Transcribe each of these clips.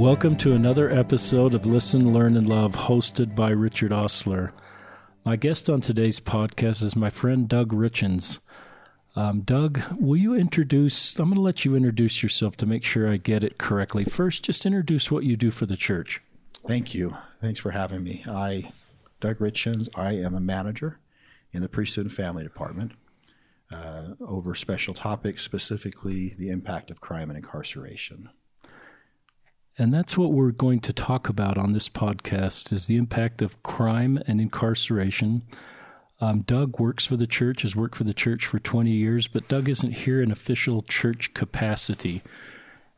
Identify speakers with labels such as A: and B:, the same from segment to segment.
A: Welcome to another episode of Listen, Learn, and Love, hosted by Richard Ostler. My guest on today's podcast is my friend Doug Richens. Um, Doug, will you introduce? I'm going to let you introduce yourself to make sure I get it correctly. First, just introduce what you do for the church.
B: Thank you. Thanks for having me. I, Doug Richens, I am a manager in the priesthood and family department uh, over special topics, specifically the impact of crime and incarceration.
A: And that's what we're going to talk about on this podcast is the impact of crime and incarceration. Um, Doug works for the church, has worked for the church for 20 years, but Doug isn't here in official church capacity.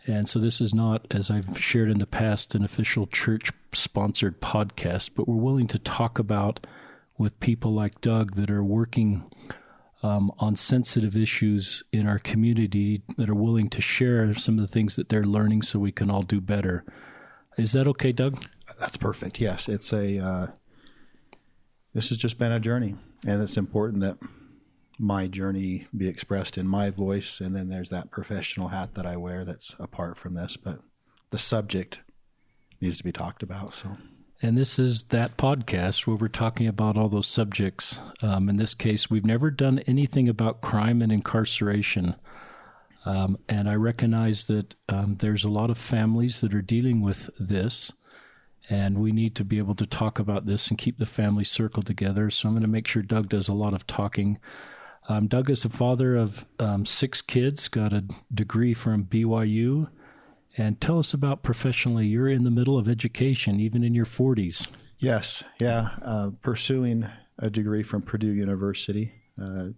A: And so this is not, as I've shared in the past, an official church sponsored podcast, but we're willing to talk about with people like Doug that are working um, on sensitive issues in our community that are willing to share some of the things that they're learning so we can all do better. Is that okay, Doug?
B: That's perfect. Yes, it's a. Uh, this has just been a journey, and it's important that my journey be expressed in my voice, and then there's that professional hat that I wear that's apart from this. But the subject needs to be talked about. So
A: and this is that podcast where we're talking about all those subjects. Um, in this case, we've never done anything about crime and incarceration. Um, and I recognize that um, there's a lot of families that are dealing with this. And we need to be able to talk about this and keep the family circle together. So I'm going to make sure Doug does a lot of talking. Um, Doug is a father of um, six kids, got a degree from BYU and tell us about professionally. You're in the middle of education, even in your 40s.
B: Yes, yeah. Uh, pursuing a degree from Purdue University, uh,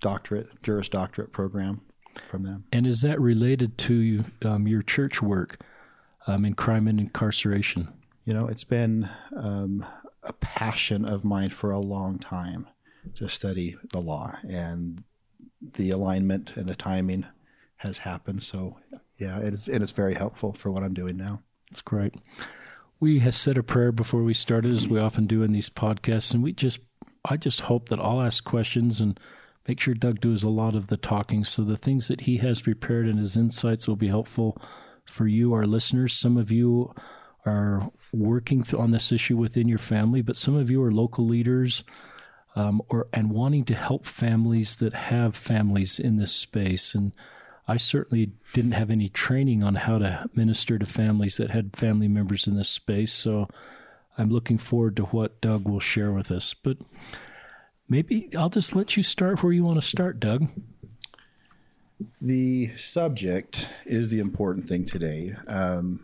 B: doctorate, Juris Doctorate program from them.
A: And is that related to um, your church work um, in crime and incarceration?
B: You know, it's been um, a passion of mine for a long time to study the law, and the alignment and the timing has happened. So yeah, it is, and it's very helpful for what I'm doing now.
A: That's great. We have said a prayer before we started, as we often do in these podcasts, and we just, I just hope that I'll ask questions and make sure Doug does a lot of the talking, so the things that he has prepared and his insights will be helpful for you, our listeners. Some of you are working on this issue within your family, but some of you are local leaders. Um, or and wanting to help families that have families in this space and I certainly didn't have any training on how to minister to families that had family members in this space. So I'm looking forward to what Doug will share with us. But maybe I'll just let you start where you want to start, Doug.
B: The subject is the important thing today. Um,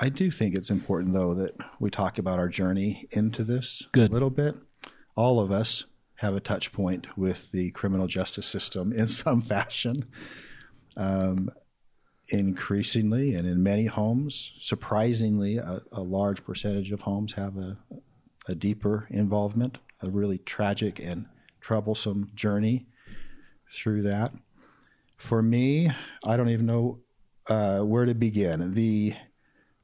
B: I do think it's important, though, that we talk about our journey into this
A: Good.
B: a little bit. All of us have a touch point with the criminal justice system in some fashion. Um, increasingly, and in many homes, surprisingly, a, a large percentage of homes have a, a, deeper involvement, a really tragic and troublesome journey through that. For me, I don't even know uh, where to begin. The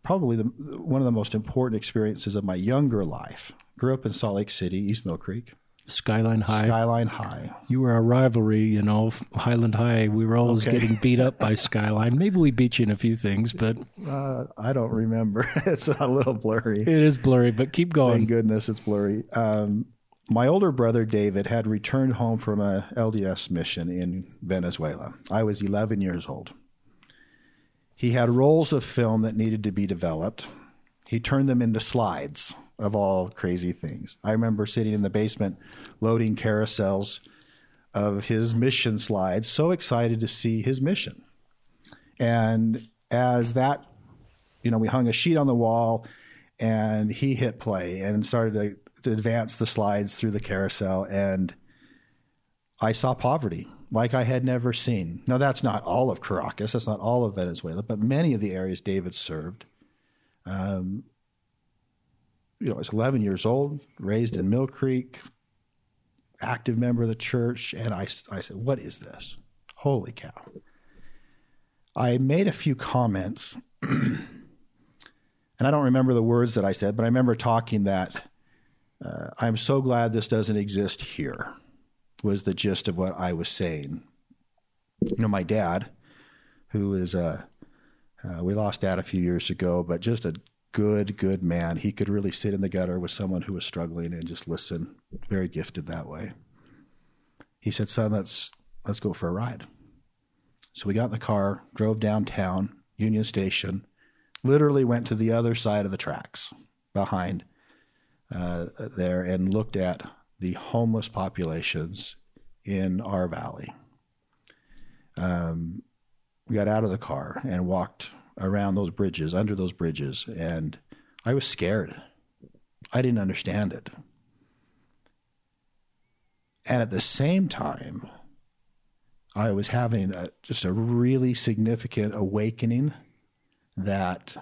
B: probably the, one of the most important experiences of my younger life. Grew up in Salt Lake City, East Mill Creek.
A: Skyline High.
B: Skyline High.
A: You were a rivalry, you know, Highland High. We were always okay. getting beat up by Skyline. Maybe we beat you in a few things, but
B: uh, I don't remember. it's a little blurry.
A: It is blurry, but keep going.
B: Thank goodness it's blurry. Um, my older brother David had returned home from a LDS mission in Venezuela. I was 11 years old. He had rolls of film that needed to be developed. He turned them into slides of all crazy things. I remember sitting in the basement loading carousels of his mission slides, so excited to see his mission. And as that, you know, we hung a sheet on the wall and he hit play and started to, to advance the slides through the carousel. And I saw poverty like I had never seen. Now, that's not all of Caracas, that's not all of Venezuela, but many of the areas David served. Um, you know, I was 11 years old, raised in Mill Creek, active member of the church, and I, I said, "What is this? Holy cow!" I made a few comments, and I don't remember the words that I said, but I remember talking that uh, I'm so glad this doesn't exist here. Was the gist of what I was saying. You know, my dad, who is a Uh, we lost dad a few years ago, but just a good, good man. He could really sit in the gutter with someone who was struggling and just listen. Very gifted that way. He said, "Son, let's let's go for a ride." So we got in the car, drove downtown Union Station, literally went to the other side of the tracks behind uh, there and looked at the homeless populations in our valley. Um, we got out of the car and walked around those bridges, under those bridges, and I was scared. I didn't understand it. And at the same time, I was having a, just a really significant awakening that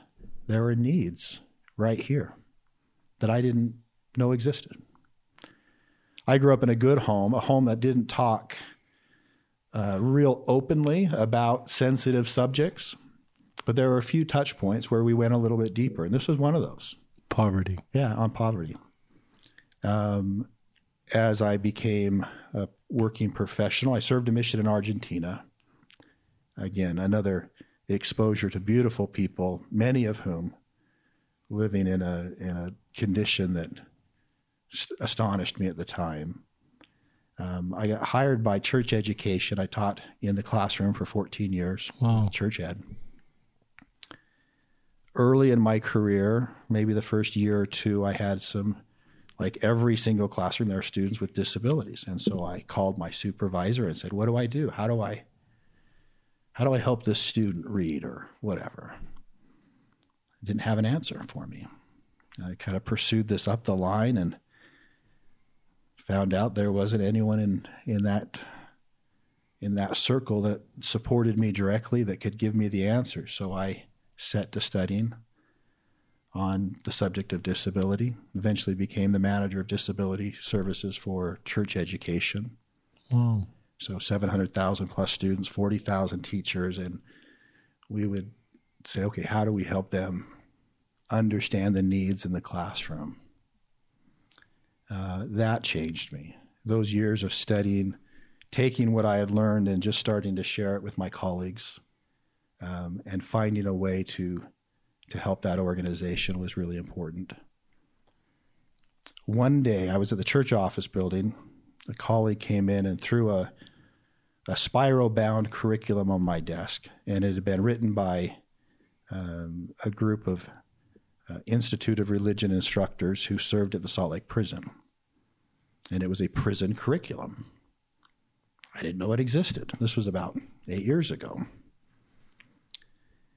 B: there were needs right here that I didn't know existed. I grew up in a good home, a home that didn't talk uh, real openly about sensitive subjects, but there were a few touch points where we went a little bit deeper, and this was one of those.
A: Poverty.
B: Yeah, on poverty. Um, as I became a working professional, I served a mission in Argentina. Again, another exposure to beautiful people, many of whom living in a in a condition that astonished me at the time. Um, I got hired by Church Education. I taught in the classroom for 14 years.
A: Wow.
B: Church Ed. Early in my career, maybe the first year or two, I had some, like every single classroom, there are students with disabilities. And so I called my supervisor and said, What do I do? How do I how do I help this student read or whatever? I Didn't have an answer for me. I kind of pursued this up the line and found out there wasn't anyone in, in that in that circle that supported me directly that could give me the answer. So I set to studying on the subject of disability. Eventually became the manager of disability services for church education.
A: Wow.
B: So 700,000 plus students, 40,000 teachers and we would say, okay, how do we help them understand the needs in the classroom? Uh, that changed me. Those years of studying, taking what I had learned and just starting to share it with my colleagues, um, and finding a way to to help that organization was really important. One day, I was at the church office building. A colleague came in and threw a a spiral bound curriculum on my desk, and it had been written by um, a group of uh, Institute of Religion instructors who served at the Salt Lake prison and it was a prison curriculum. I didn't know it existed. This was about eight years ago.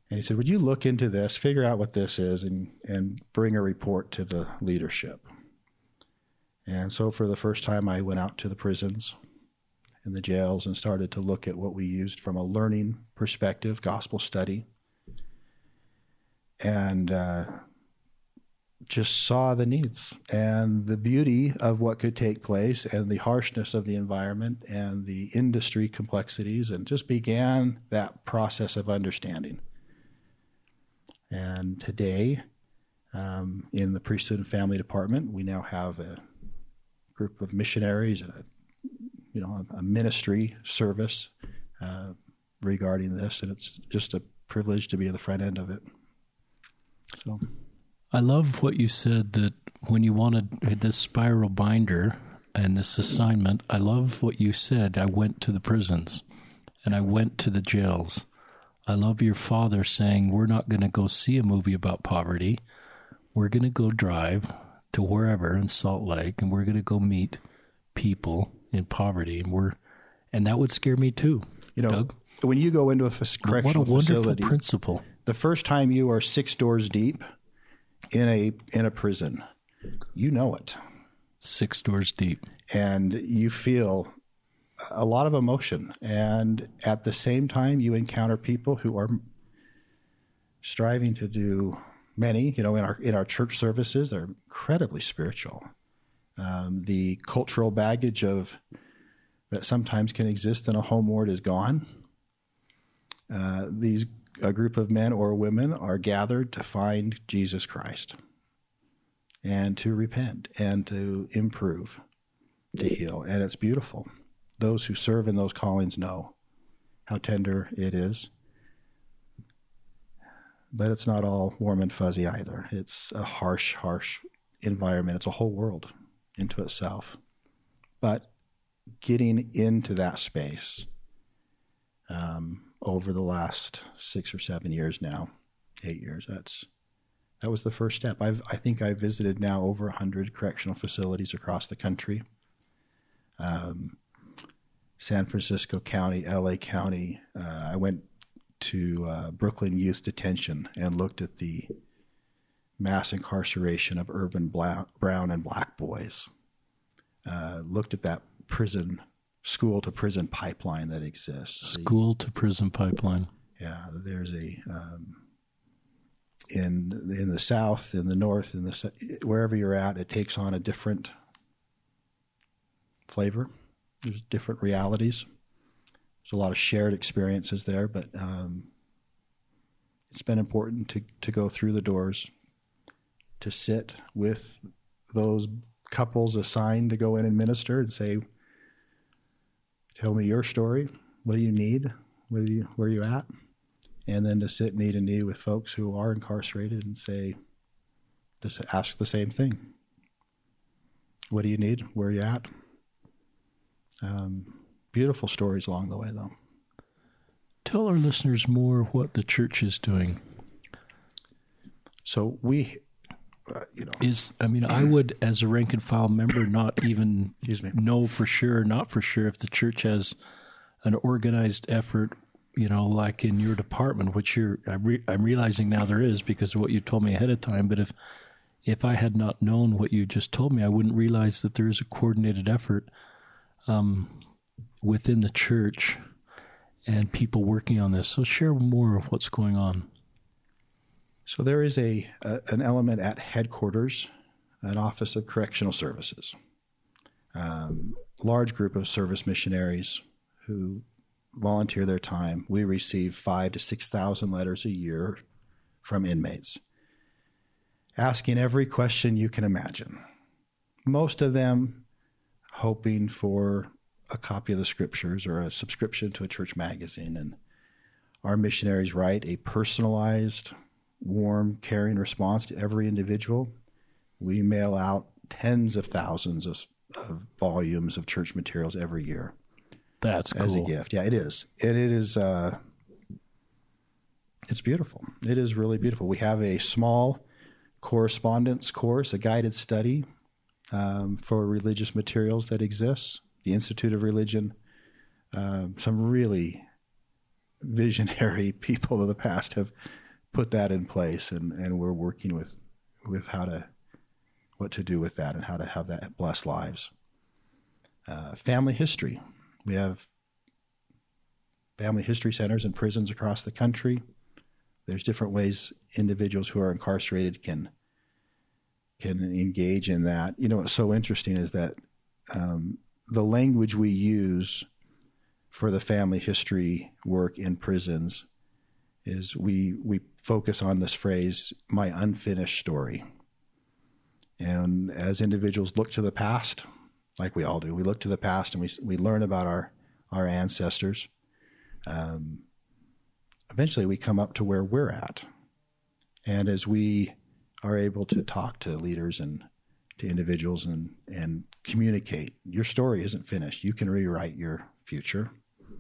B: And he said, Would you look into this, figure out what this is, and, and bring a report to the leadership? And so, for the first time, I went out to the prisons and the jails and started to look at what we used from a learning perspective, gospel study. And uh, just saw the needs and the beauty of what could take place and the harshness of the environment and the industry complexities and just began that process of understanding. And today, um, in the priesthood and family department, we now have a group of missionaries and a you know a, ministry service uh, regarding this, and it's just a privilege to be at the front end of it. So.
A: I love what you said that when you wanted this spiral binder and this assignment, I love what you said. I went to the prisons and I went to the jails. I love your father saying, We're not going to go see a movie about poverty. We're going to go drive to wherever in Salt Lake and we're going to go meet people in poverty. And we're, and that would scare me too.
B: You know,
A: Doug.
B: when you go into a correctional
A: what a wonderful
B: facility,
A: principle.
B: The first time you are six doors deep, in a in a prison, you know it.
A: Six doors deep.
B: And you feel a lot of emotion. And at the same time, you encounter people who are striving to do many, you know, in our in our church services, they're incredibly spiritual. Um, the cultural baggage of that sometimes can exist in a home ward is gone. Uh, these a group of men or women are gathered to find Jesus Christ and to repent and to improve, to heal. And it's beautiful. Those who serve in those callings know how tender it is. but it's not all warm and fuzzy either. It's a harsh, harsh environment. It's a whole world into itself. But getting into that space um, over the last six or seven years now, eight years, that's that was the first step. I've, I think I visited now over 100 correctional facilities across the country. Um, San Francisco County, LA County. Uh, I went to uh, Brooklyn Youth Detention and looked at the mass incarceration of urban black, brown and black boys. Uh, looked at that prison, school to prison pipeline that exists.
A: School the, to prison pipeline.
B: Yeah, there's a um, in in the south, in the north, in the wherever you're at, it takes on a different flavor. There's different realities. There's a lot of shared experiences there, but um, it's been important to to go through the doors, to sit with those couples assigned to go in and minister and say, "Tell me your story. What do you need? Where are you where are you at?" and then to sit knee to knee with folks who are incarcerated and say, just ask the same thing. What do you need? Where are you at? Um, beautiful stories along the way, though.
A: Tell our listeners more what the church is doing.
B: So we, uh, you know,
A: is I mean, I would, as a rank and file member, not even
B: Excuse me.
A: know for sure, not for sure, if the church has an organized effort you know, like in your department, which you're, I'm, re- I'm realizing now there is because of what you told me ahead of time. But if, if I had not known what you just told me, I wouldn't realize that there is a coordinated effort um, within the church and people working on this. So share more of what's going on.
B: So there is a, a an element at headquarters, an office of correctional services, um, large group of service missionaries who volunteer their time. We receive five to 6,000 letters a year from inmates asking every question you can imagine. Most of them hoping for a copy of the scriptures or a subscription to a church magazine. And our missionaries write a personalized, warm, caring response to every individual. We mail out tens of thousands of, of volumes of church materials every year.
A: That's cool.
B: as a gift. Yeah, it is, and it is. Uh, it's beautiful. It is really beautiful. We have a small correspondence course, a guided study um, for religious materials that exists. The Institute of Religion. Um, some really visionary people of the past have put that in place, and, and we're working with with how to what to do with that and how to have that bless lives. Uh, family history. We have family history centers and prisons across the country. There's different ways individuals who are incarcerated can can engage in that. You know, what's so interesting is that um, the language we use for the family history work in prisons is we we focus on this phrase my unfinished story and as individuals look to the past like we all do. We look to the past and we we learn about our our ancestors. Um, eventually, we come up to where we're at, and as we are able to talk to leaders and to individuals and and communicate, your story isn't finished. You can rewrite your future.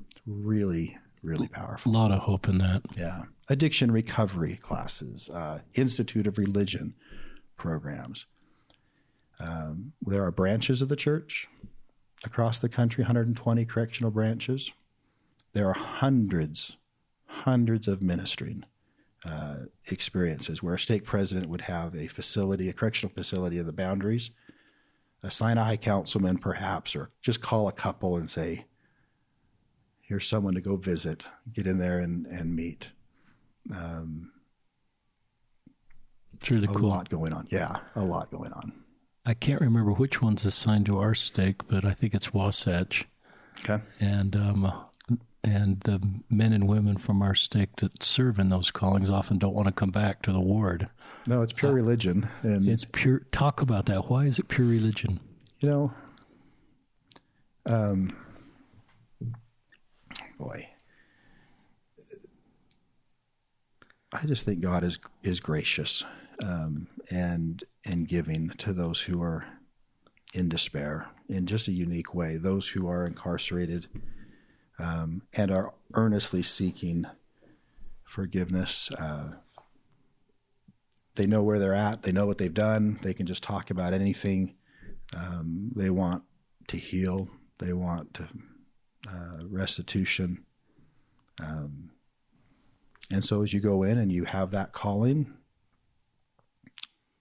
B: It's really really powerful.
A: A lot of hope in that.
B: Yeah, addiction recovery classes, uh, Institute of Religion programs. Um, there are branches of the church across the country, 120 correctional branches. There are hundreds, hundreds of ministering uh, experiences where a stake president would have a facility, a correctional facility in the boundaries, assign a high councilman perhaps, or just call a couple and say, here's someone to go visit, get in there and, and meet. Um,
A: it's really
B: a
A: cool.
B: A lot going on. Yeah, a lot going on.
A: I can't remember which one's assigned to our stake, but I think it's Wasatch.
B: Okay.
A: And um, and the men and women from our stake that serve in those callings often don't want to come back to the ward.
B: No, it's pure uh, religion, and
A: it's pure. Talk about that. Why is it pure religion?
B: You know, um, boy, I just think God is is gracious um, and and giving to those who are in despair in just a unique way. Those who are incarcerated um, and are earnestly seeking forgiveness. Uh, they know where they're at. They know what they've done. They can just talk about anything. Um, they want to heal. They want to, uh, restitution. Um, and so as you go in and you have that calling,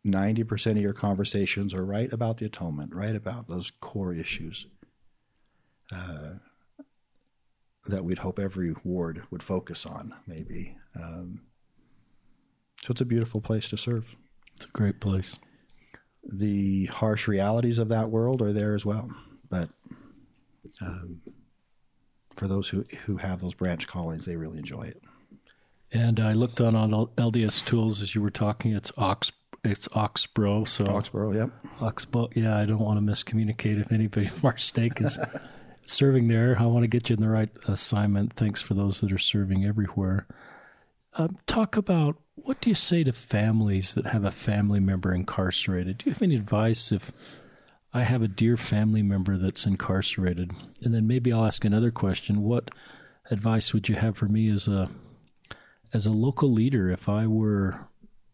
B: 90% of your conversations are right about the atonement, right about those core issues uh, that we'd hope every ward would focus on, maybe. Um, so it's a beautiful place to serve.
A: It's a great place.
B: The harsh realities of that world are there as well. But um, for those who, who have those branch callings, they really enjoy it.
A: And I looked on on LDS tools as you were talking. It's Ox, it's Oxbro. So
B: Oxboro, yep.
A: Oxbow. Yeah, I don't want to miscommunicate if anybody from our stake is serving there. I want to get you in the right assignment. Thanks for those that are serving everywhere. Um, talk about what do you say to families that have a family member incarcerated? Do you have any advice if I have a dear family member that's incarcerated? And then maybe I'll ask another question. What advice would you have for me as a as a local leader if I were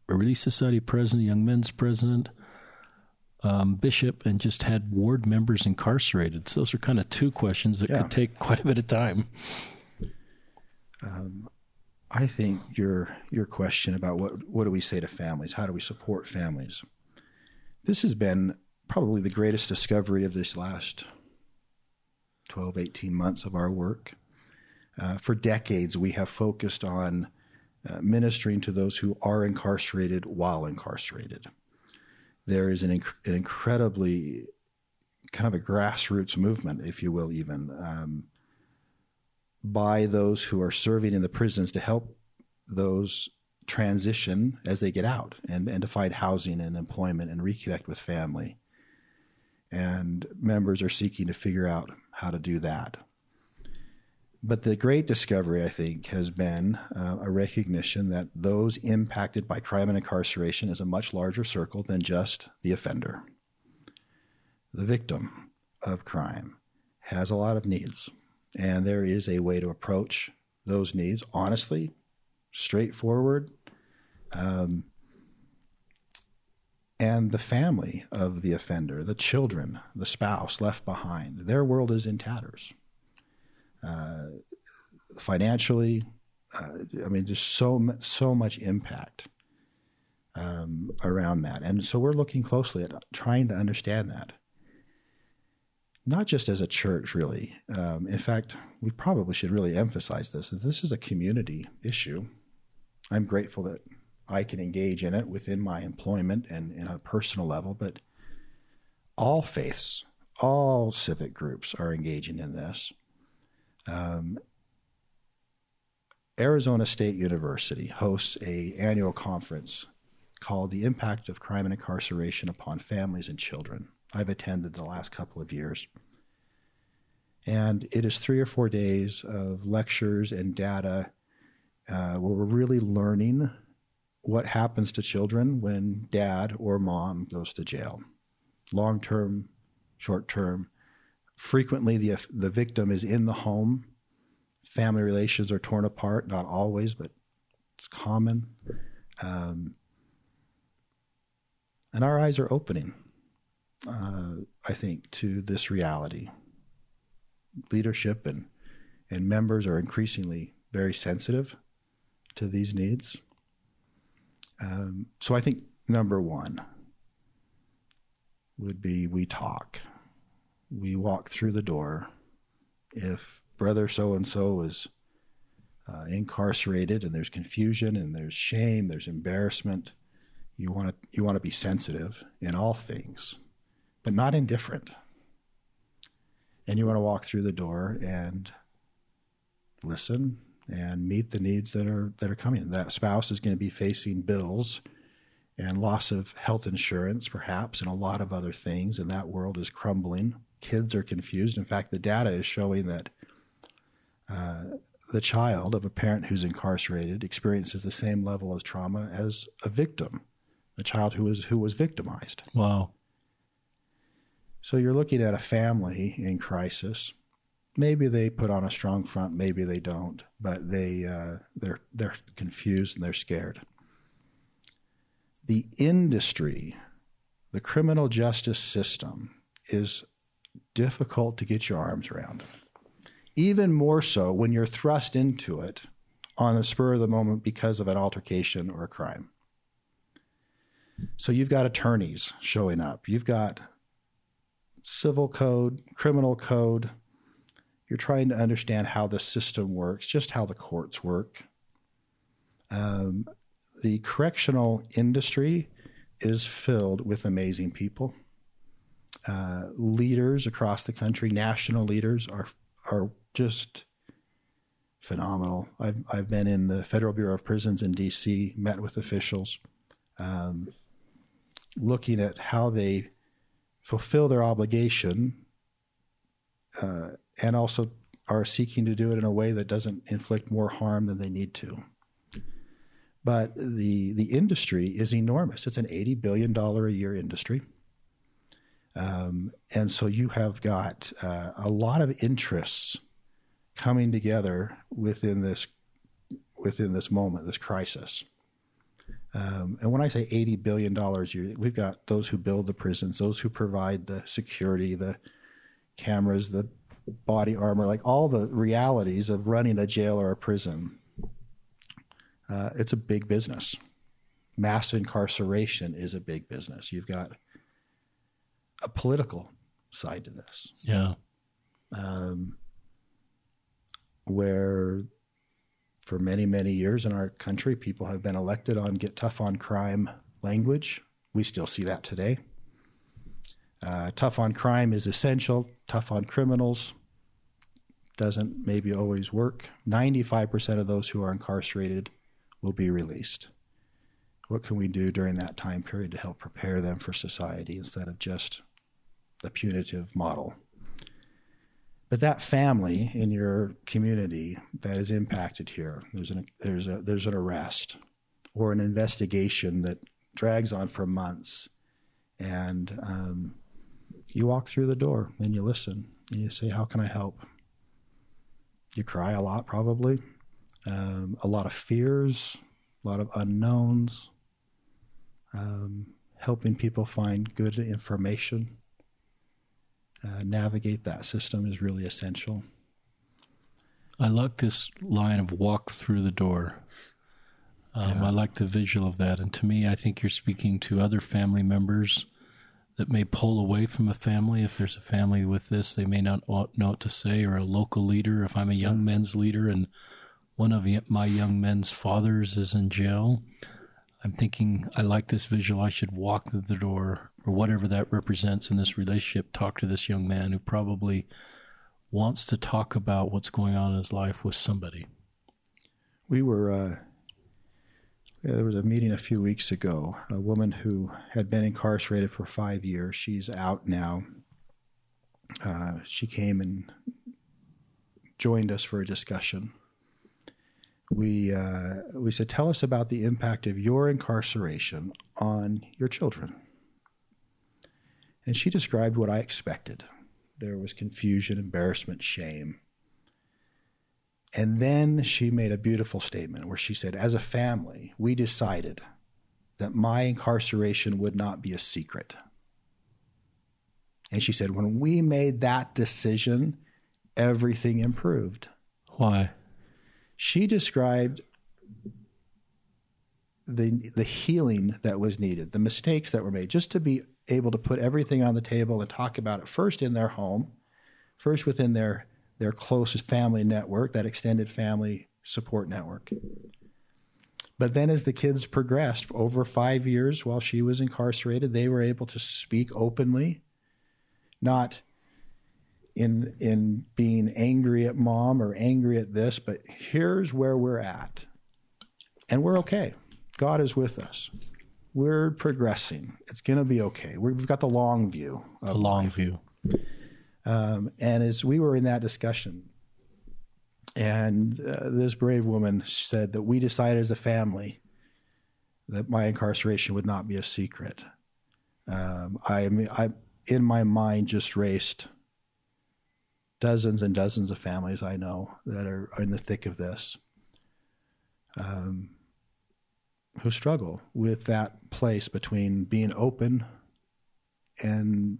A: a Relief Society president, Young Men's president, um, bishop, and just had ward members incarcerated? So those are kind of two questions that yeah. could take quite a bit of time.
B: Um, I think your your question about what what do we say to families? How do we support families? This has been probably the greatest discovery of this last 12, 18 months of our work. Uh, for decades, we have focused on uh, ministering to those who are incarcerated while incarcerated. There is an, inc- an incredibly kind of a grassroots movement, if you will, even um, by those who are serving in the prisons to help those transition as they get out and, and to find housing and employment and reconnect with family. And members are seeking to figure out how to do that. But the great discovery, I think, has been uh, a recognition that those impacted by crime and incarceration is a much larger circle than just the offender. The victim of crime has a lot of needs and there is a way to approach those needs honestly, straightforward. Um, and the family of the offender, the children, the spouse left behind, their world is in tatters. Uh, financially, uh, I mean, there's so so much impact um, around that, and so we're looking closely at trying to understand that not just as a church, really. Um, in fact, we probably should really emphasize this that this is a community issue. I'm grateful that I can engage in it within my employment and in a personal level, but all faiths, all civic groups are engaging in this. Um, Arizona State University hosts a annual conference called "The Impact of Crime and Incarceration Upon Families and Children." I've attended the last couple of years. And it is three or four days of lectures and data uh, where we're really learning what happens to children when dad or mom goes to jail. Long term, short term. Frequently, the, the victim is in the home. Family relations are torn apart, not always, but it's common. Um, and our eyes are opening uh, I think, to this reality. Leadership and and members are increasingly very sensitive to these needs. Um, so I think number one would be we talk. We walk through the door. If brother so and so is uh, incarcerated and there's confusion and there's shame, there's embarrassment, you want to you want to be sensitive in all things but not indifferent. And you want to walk through the door and listen and meet the needs that are that are coming. That spouse is going to be facing bills and loss of health insurance, perhaps, and a lot of other things, and that world is crumbling. Kids are confused. In fact, the data is showing that uh, the child of a parent who's incarcerated experiences the same level of trauma as a victim, a child who was who was victimized.
A: Wow.
B: So you're looking at a family in crisis. Maybe they put on a strong front, maybe they don't, but they uh, they're they're confused and they're scared. The industry, the criminal justice system, is difficult to get your arms around. Even more so when you're thrust into it on the spur of the moment because of an altercation or a crime. So you've got attorneys showing up. You've got civil code, criminal code. You're trying to understand how the system works, just how the courts work. Um, the correctional industry is filled with amazing people. Uh, leaders across the country, national leaders, are are just phenomenal. I've I've been in the Federal Bureau of Prisons in D.C., met with officials, um, looking at how they fulfill their obligation, uh, and also are seeking to do it in a way that doesn't inflict more harm than they need to. But the the industry is enormous. It's an eighty billion dollar a year industry. Um, and so you have got uh, a lot of interests coming together within this within this moment, this crisis. Um, and when I say eighty billion dollars, we've got those who build the prisons, those who provide the security, the cameras, the body armor, like all the realities of running a jail or a prison. Uh, it's a big business. Mass incarceration is a big business. You've got a political side to this.
A: Yeah.
B: Um, where for many, many years in our country, people have been elected on get tough on crime language. We still see that today. Uh, tough on crime is essential, tough on criminals doesn't maybe always work. 95% of those who are incarcerated will be released. What can we do during that time period to help prepare them for society instead of just the punitive model. But that family in your community that is impacted here, there's an there's a there's an arrest or an investigation that drags on for months, and um, you walk through the door and you listen and you say, "How can I help?" You cry a lot, probably, um, a lot of fears, a lot of unknowns. Um, helping people find good information uh, navigate that system is really essential.
A: I like this line of walk through the door. Um, yeah. I like the visual of that. And to me, I think you're speaking to other family members that may pull away from a family. If there's a family with this, they may not know what to say, or a local leader. If I'm a young men's leader and one of my young men's fathers is in jail, I'm thinking, I like this visual. I should walk through the door or whatever that represents in this relationship, talk to this young man who probably wants to talk about what's going on in his life with somebody.
B: We were, uh, there was a meeting a few weeks ago. A woman who had been incarcerated for five years, she's out now. Uh, she came and joined us for a discussion. We uh, we said, "Tell us about the impact of your incarceration on your children." And she described what I expected. There was confusion, embarrassment, shame. And then she made a beautiful statement where she said, As a family, we decided that my incarceration would not be a secret. And she said, When we made that decision, everything improved.
A: Why?
B: She described the the healing that was needed, the mistakes that were made, just to be able to put everything on the table and talk about it first in their home, first within their their closest family network, that extended family support network. But then, as the kids progressed over five years while she was incarcerated, they were able to speak openly, not in in being angry at mom or angry at this, but here's where we're at, and we're okay. God is with us we're progressing. It's going to be okay. We've got the long view.
A: The long life. view.
B: Um, and as we were in that discussion, And uh, this brave woman said that we decided as a family that my incarceration would not be a secret. Um, I, I, in my mind, just raced dozens and dozens of families I know that are, are in the thick of this, um, who struggle with that place between being open and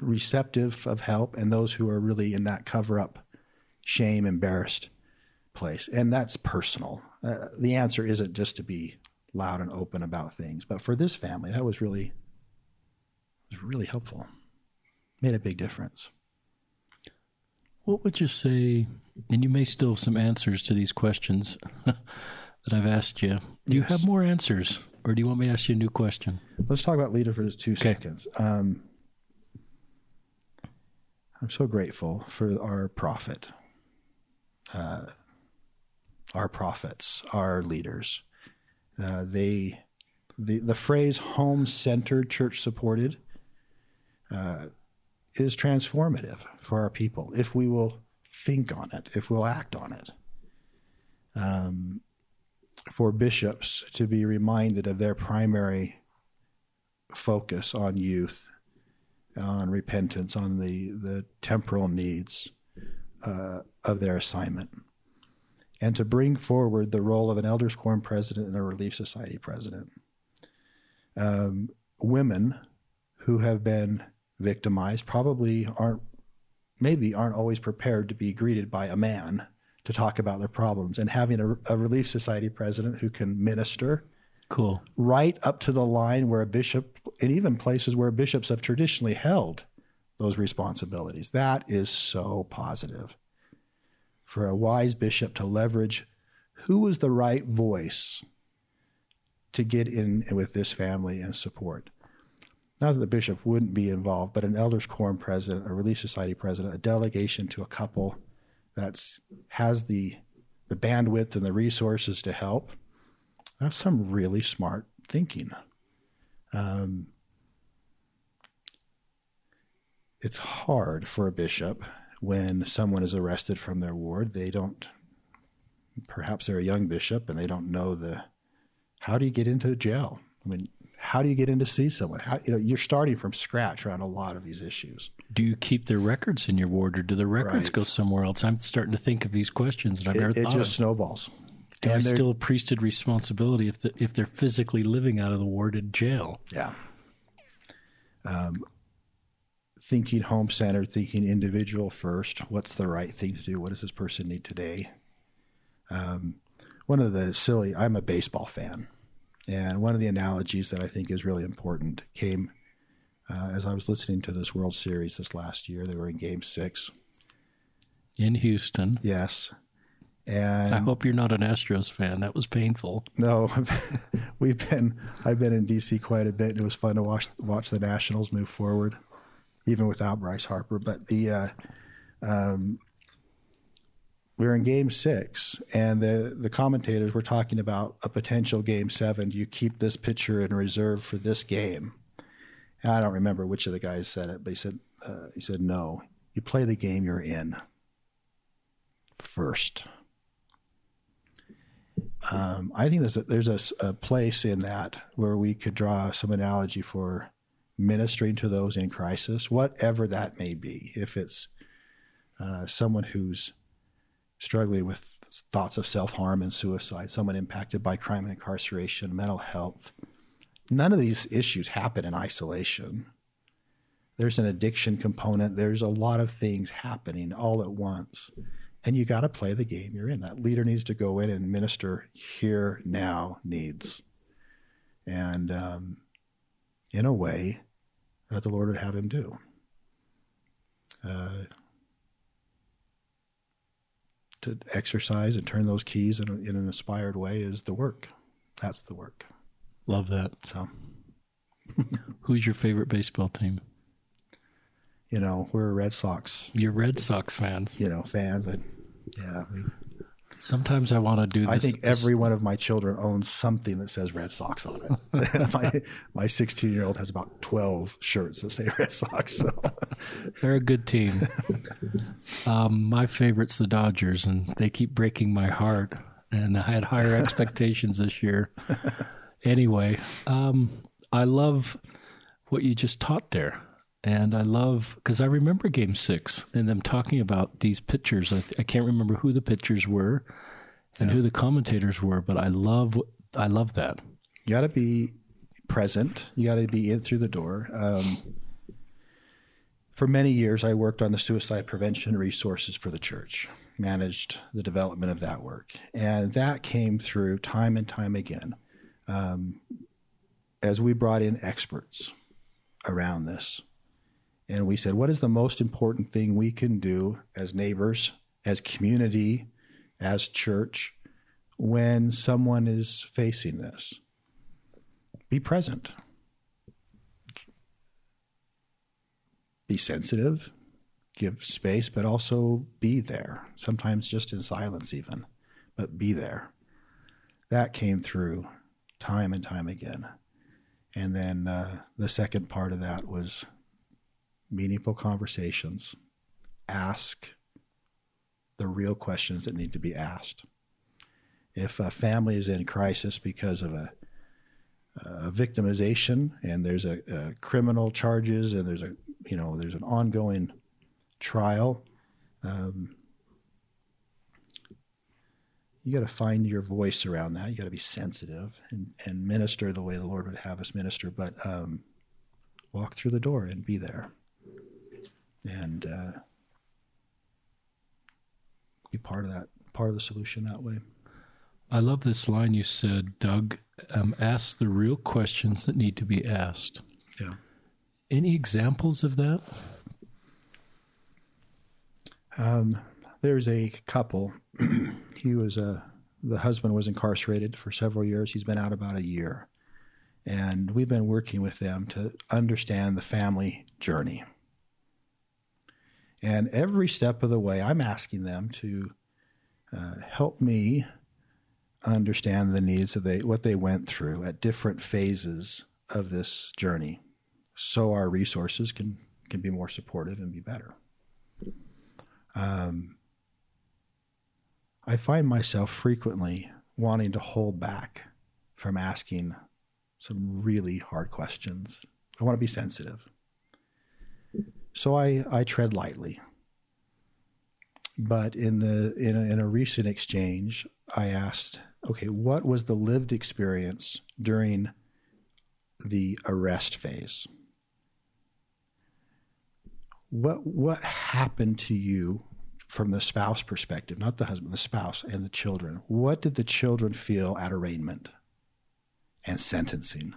B: receptive of help and those who are really in that cover up, shame, embarrassed place. And that's personal. Uh, the answer isn't just to be loud and open about things, but for this family, that was really was really helpful. Made a big difference.
A: What would you say? And you may still have some answers to these questions that I've asked you. Do you have more answers, or do you want me to ask you a new question?
B: Let's talk about leader for just two okay. seconds. Um, I'm so grateful for our prophet, uh, our prophets, our leaders. Uh, they, the the phrase "home centered, church supported" uh, is transformative for our people if we will think on it, if we'll act on it. Um, for bishops to be reminded of their primary focus on youth, on repentance, on the, the temporal needs uh, of their assignment, and to bring forward the role of an elders quorum president and a relief society president. Um, women who have been victimized probably aren't maybe aren't always prepared to be greeted by a man to talk about their problems. And having a, a relief society president who can minister
A: cool.
B: right up to the line where a bishop and even places where bishops have traditionally held those responsibilities. That is so positive. For a wise bishop to leverage who was the right voice to get in with this family and support. Not that the bishop wouldn't be involved, but an elders quorum president, a relief society president, a delegation to a couple that's has the the bandwidth and the resources to help. That's some really smart thinking. Um, it's hard for a bishop when someone is arrested from their ward. They don't, perhaps they're a young bishop and they don't know the, how do you get into jail? I mean, how do you get in to see someone? How, you know, you're starting from scratch around a lot of these issues.
A: Do you keep the records in your ward, or do the records right. go somewhere else? I'm starting to think of these questions that I've
B: it,
A: never
B: it
A: thought
B: just
A: of.
B: snowballs.
A: Do and I still a priesthood responsibility if the, if they're physically living out of the ward in jail?
B: Yeah. Um, thinking home centered, thinking individual first. What's the right thing to do? What does this person need today? Um, one of the silly. I'm a baseball fan, and one of the analogies that I think is really important came uh, as I was listening to this World Series this last year. They were in Game Six
A: in Houston.
B: Yes, and
A: I hope you're not an Astros fan. That was painful.
B: No, we've been. I've been in DC quite a bit. And it was fun to watch watch the Nationals move forward, even without Bryce Harper. But the uh, um, we were in game six and the, the commentators were talking about a potential game seven. Do you keep this pitcher in reserve for this game? And I don't remember which of the guys said it, but he said, uh, he said, no, you play the game you're in first. Um, I think there's a, there's a, a, place in that where we could draw some analogy for ministering to those in crisis, whatever that may be. If it's uh, someone who's struggling with thoughts of self harm and suicide, someone impacted by crime and incarceration, mental health. None of these issues happen in isolation. There's an addiction component, there's a lot of things happening all at once. And you got to play the game you're in. That leader needs to go in and minister here, now needs. And um, in a way that the Lord would have him do. Uh, to exercise and turn those keys in, a, in an inspired way is the work. That's the work.
A: Love that.
B: So,
A: who's your favorite baseball team?
B: You know, we're Red Sox.
A: You're Red Sox fans.
B: You know, fans. And, yeah, we,
A: Sometimes I want to do this.
B: I think every one of my children owns something that says Red Sox on it. my my 16 year old has about 12 shirts that say Red Sox. So
A: they're a good team. um, my favorite's the Dodgers, and they keep breaking my heart. And I had higher expectations this year. Anyway, um, I love what you just taught there. And I love because I remember Game Six and them talking about these pitchers. I, I can't remember who the pitchers were and yeah. who the commentators were, but I love I love that.
B: You got to be present. You got to be in through the door. Um, for many years, I worked on the suicide prevention resources for the church, managed the development of that work, and that came through time and time again. Um, as we brought in experts around this, and we said, what is the most important thing we can do as neighbors, as community, as church, when someone is facing this? Be present. Be sensitive, give space, but also be there. Sometimes just in silence, even, but be there. That came through time and time again. And then uh, the second part of that was meaningful conversations, ask the real questions that need to be asked. If a family is in crisis because of a, a victimization and there's a, a, criminal charges and there's a you know there's an ongoing trial, um, you got to find your voice around that. You got to be sensitive and, and minister the way the Lord would have us minister, but um, walk through the door and be there and uh, be part of that, part of the solution that way.
A: I love this line you said, Doug. Um, ask the real questions that need to be asked.
B: Yeah.
A: Any examples of that?
B: Um, there's a couple. he was a uh, the husband was incarcerated for several years. He's been out about a year, and we've been working with them to understand the family journey. And every step of the way, I'm asking them to uh, help me understand the needs of they, what they went through at different phases of this journey, so our resources can can be more supportive and be better. Um, I find myself frequently wanting to hold back from asking some really hard questions. I want to be sensitive. So I, I tread lightly. But in the in a, in a recent exchange, I asked, okay, what was the lived experience during the arrest phase? What what happened to you from the spouse perspective, not the husband, the spouse and the children? What did the children feel at arraignment and sentencing?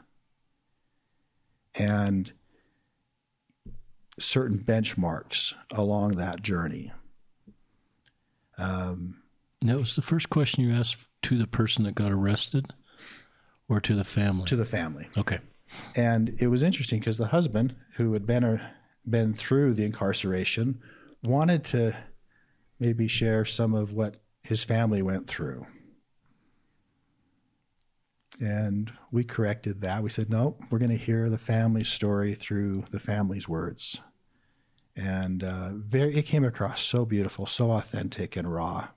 B: And certain benchmarks along that journey.
A: Um, that was the first question you asked to the person that got arrested or to the family?
B: To the family.
A: Okay.
B: And it was interesting because the husband, who had been, a, been through the incarceration, wanted to maybe share some of what his family went through. And we corrected that. We said, no, we're going to hear the family story through the family's words and uh, very it came across so beautiful, so authentic and raw.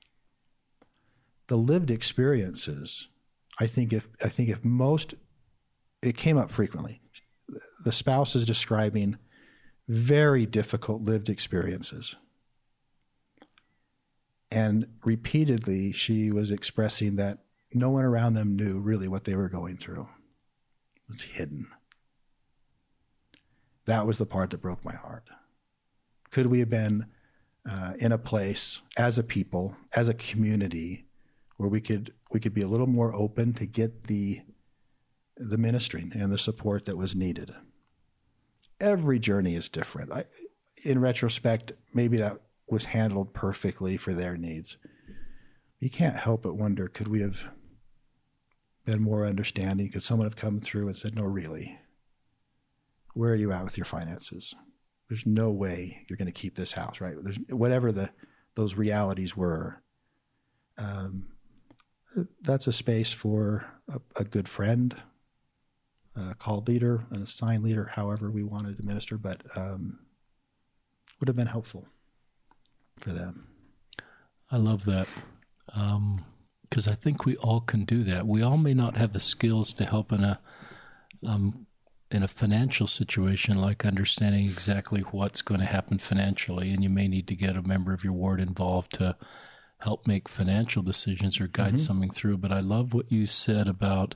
B: The lived experiences, I think if I think if most it came up frequently. The spouse is describing very difficult lived experiences. And repeatedly, she was expressing that no one around them knew really what they were going through. It was hidden. That was the part that broke my heart. Could we have been uh, in a place as a people, as a community, where we could we could be a little more open to get the the ministering and the support that was needed. Every journey is different. I, in retrospect, maybe that was handled perfectly for their needs. You can't help but wonder: could we have been more understanding? Could someone have come through and said, "No, really, where are you at with your finances?" There's no way you're going to keep this house, right? There's whatever the those realities were. Um, that's a space for a, a good friend, a called leader, an assigned leader, however we wanted to minister, but um, would have been helpful for them.
A: I love that. Because I think we all can do that. We all may not have the skills to help in a um, in a financial situation, like understanding exactly what's going to happen financially, and you may need to get a member of your ward involved to help make financial decisions or guide mm-hmm. something through. But I love what you said about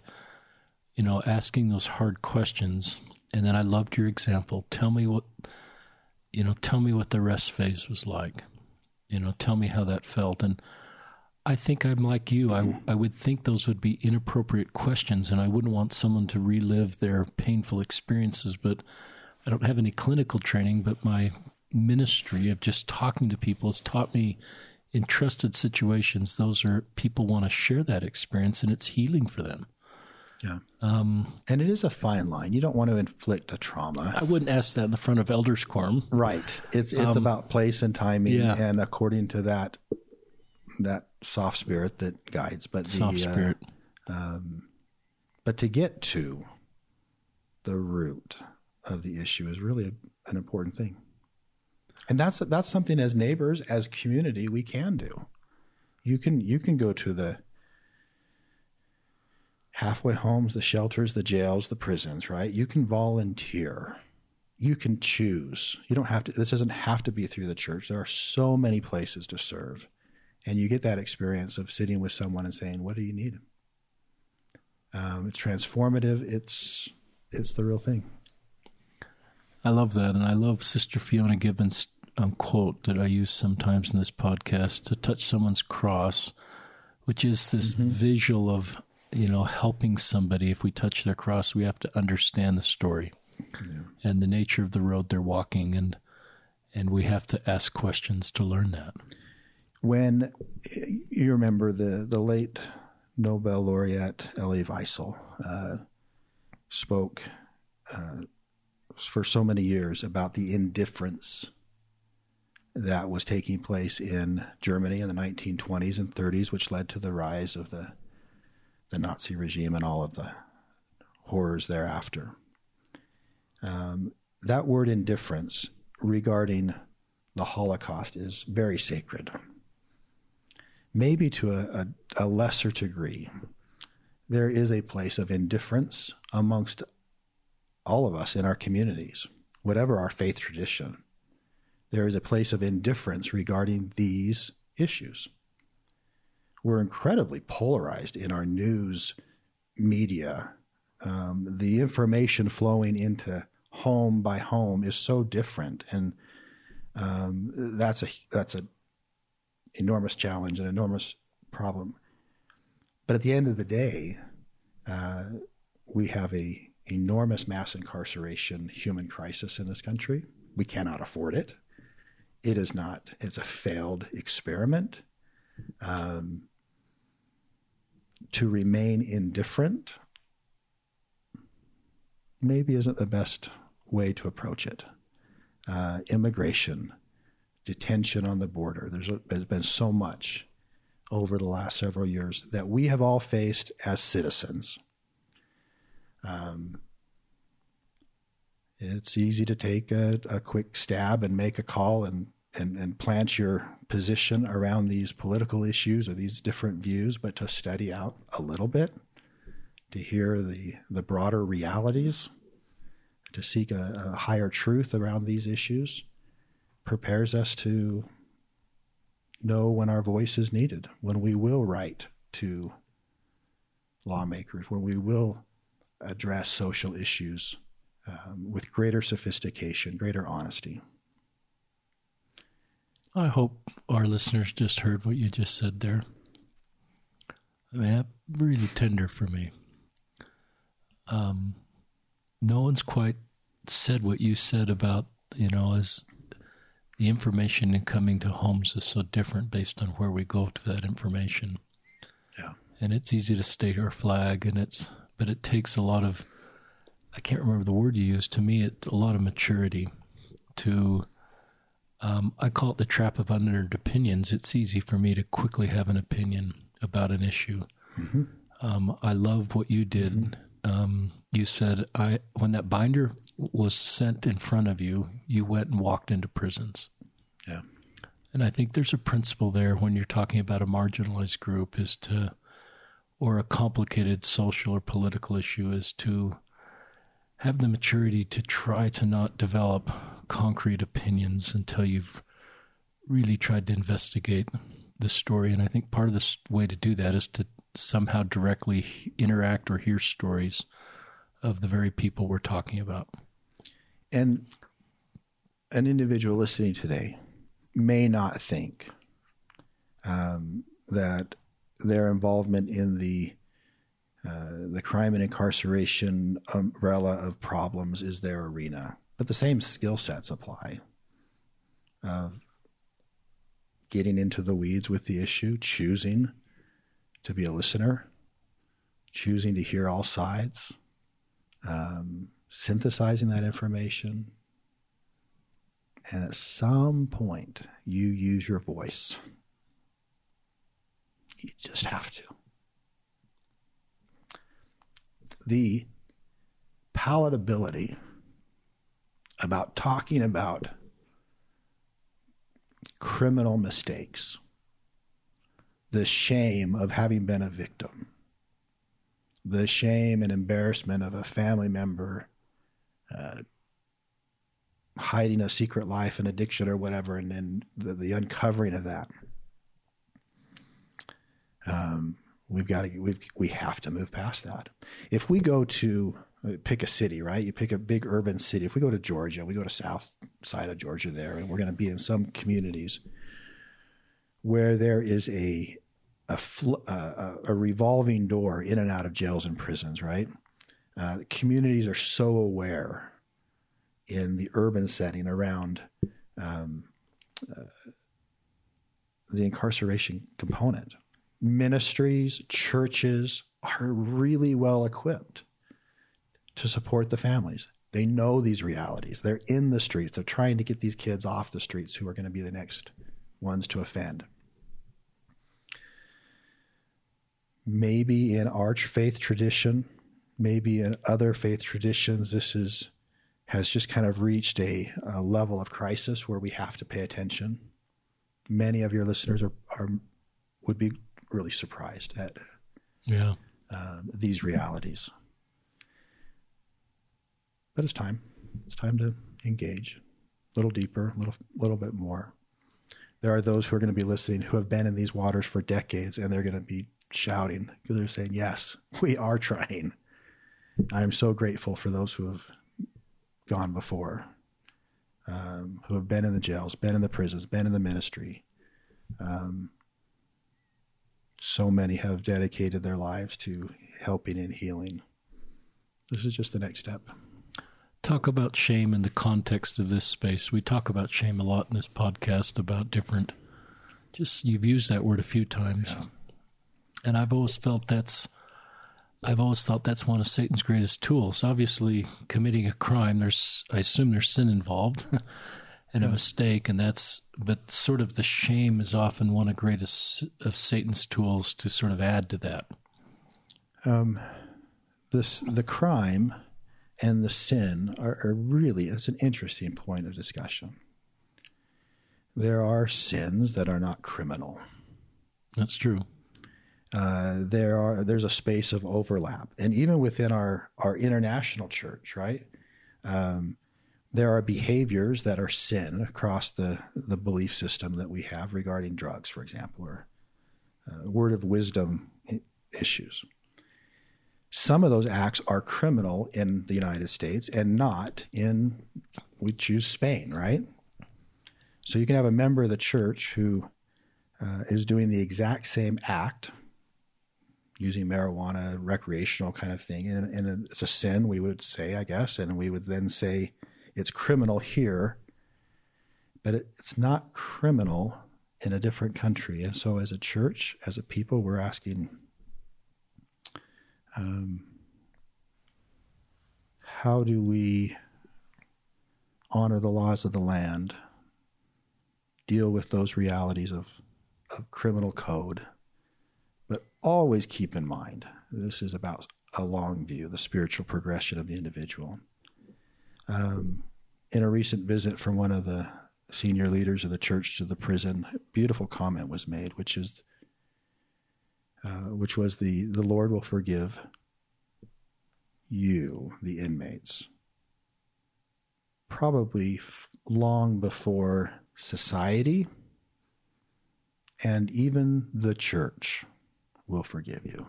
A: you know asking those hard questions, and then I loved your example. Tell me what you know. Tell me what the rest phase was like. You know, tell me how that felt and. I think I'm like you. I, I would think those would be inappropriate questions, and I wouldn't want someone to relive their painful experiences. But I don't have any clinical training, but my ministry of just talking to people has taught me in trusted situations, those are people want to share that experience, and it's healing for them.
B: Yeah. Um, and it is a fine line. You don't want to inflict a trauma.
A: I wouldn't ask that in the front of elders quorum.
B: Right. It's it's um, about place and timing,
A: yeah.
B: and according to that that soft spirit that guides. But the,
A: soft spirit.
B: Uh, um, but to get to the root of the issue is really a, an important thing, and that's that's something as neighbors, as community, we can do. You can you can go to the halfway homes, the shelters, the jails, the prisons, right? You can volunteer. You can choose. You don't have to, this doesn't have to be through the church. There are so many places to serve. And you get that experience of sitting with someone and saying, "What do you need?" Um, it's transformative. It's it's the real thing.
A: I love that, and I love Sister Fiona Gibbons' um, quote that I use sometimes in this podcast: "To touch someone's cross," which is this mm-hmm. visual of you know helping somebody. If we touch their cross, we have to understand the story yeah. and the nature of the road they're walking, and and we have to ask questions to learn that
B: when you remember the, the late Nobel laureate Elie Wiesel uh, spoke uh, for so many years about the indifference that was taking place in Germany in the 1920s and 30s, which led to the rise of the the Nazi regime and all of the horrors thereafter. Um, that word indifference regarding the Holocaust is very sacred maybe to a, a, a lesser degree, there is a place of indifference amongst all of us in our communities, whatever our faith tradition. There is a place of indifference regarding these issues. We're incredibly polarized in our news media. Um, the information flowing into home by home is so different, and um, that's a that's a enormous challenge, an enormous problem. But at the end of the day, uh, we have a enormous mass incarceration human crisis in this country. We cannot afford it. It is not. It's a failed experiment. Um, to remain indifferent maybe isn't the best way to approach it. Uh, immigration, detention on the border. There's, a, there's been so much over the last several years that we have all faced as citizens. Um, it's easy to take a, a, quick stab and make a call and, and, and plant your position around these political issues or these different views, but to study out a little bit, to hear the, the broader realities, to seek a, a higher truth around these issues prepares us to know when our voice is needed, when we will write to lawmakers, when we will address social issues um, with greater sophistication, greater honesty.
A: I hope our listeners just heard what you just said there. I mean, really tender for me. Um, no one's quite said what you said about, you know, as the information in coming to homes is so different based on where we go to that information.
B: Yeah.
A: And it's easy to state our flag and it's but it takes a lot of I can't remember the word you used to me it a lot of maturity to Um, I call it the trap of unearned opinions. It's easy for me to quickly have an opinion about an issue. Mm-hmm. Um, I love what you did. Mm-hmm. Um, you said I when that binder was sent in front of you, you went and walked into prisons.
B: Yeah.
A: And I think there's a principle there when you're talking about a marginalized group is to or a complicated social or political issue is to have the maturity to try to not develop concrete opinions until you've really tried to investigate the story. And I think part of the way to do that is to somehow directly interact or hear stories of the very people we're talking about.
B: And an individual listening today may not think um, that their involvement in the uh, the crime and incarceration umbrella of problems is their arena, but the same skill sets apply. Of getting into the weeds with the issue, choosing to be a listener, choosing to hear all sides, um, synthesizing that information, and at some point you use your voice. You just have to. The palatability about talking about criminal mistakes, the shame of having been a victim, the shame and embarrassment of a family member uh, hiding a secret life and addiction or whatever, and then the, the uncovering of that. Um, we've got to we we have to move past that. If we go to uh, pick a city, right? You pick a big urban city. If we go to Georgia, we go to south side of Georgia there, and we're going to be in some communities where there is a a, uh, a revolving door in and out of jails and prisons, right? Uh, communities are so aware in the urban setting around um, uh, the incarceration component. Ministries, churches are really well equipped to support the families. They know these realities. They're in the streets. They're trying to get these kids off the streets who are going to be the next ones to offend. Maybe in arch faith tradition, maybe in other faith traditions, this is has just kind of reached a, a, level of crisis where we have to pay attention. Many of your listeners are, are would be really surprised at
A: yeah
B: um, these realities. But it's time. It's time to engage a little deeper, a little little bit more. There are those who are going to be listening who have been in these waters for decades, and they're going to be shouting because they're saying, "Yes, we are trying." I am so grateful for those who have gone before, um, who have been in the jails, been in the prisons, been in the ministry. Um, so many have dedicated their lives to helping and healing. This is just the next step.
A: Talk about shame in the context of this space. We talk about shame a lot in this podcast about different, just you've used that word a few times. Yeah. And I've always felt that's I've always thought that's one of Satan's greatest tools. Obviously, committing a crime, there's I assume there's sin involved and yeah. a mistake, and that's but sort of the shame is often one of greatest of Satan's tools to sort of add to that.
B: Um, this the crime and the sin are, are really it's an interesting point of discussion. There are sins that are not criminal.
A: That's true
B: uh, there are there's a space of overlap, and even within our our international church, right? Um, there are behaviors that are sin across the the belief system that we have regarding drugs, for example, or uh, word of wisdom issues. Some of those acts are criminal in the United States and not in we choose Spain, right? So you can have a member of the church who uh, is doing the exact same act using marijuana, recreational kind of thing. And, and it's a sin, we would say, I guess. And we would then say it's criminal here, but it, it's not criminal in a different country. And so, as a church, as a people, we're asking um, how do we honor the laws of the land deal with those realities of, of criminal code. Always keep in mind this is about a long view, the spiritual progression of the individual. Um, in a recent visit from one of the senior leaders of the church to the prison, a beautiful comment was made, which is, uh, which was the the Lord will forgive you, the inmates, probably f- long before society and even the church will forgive you.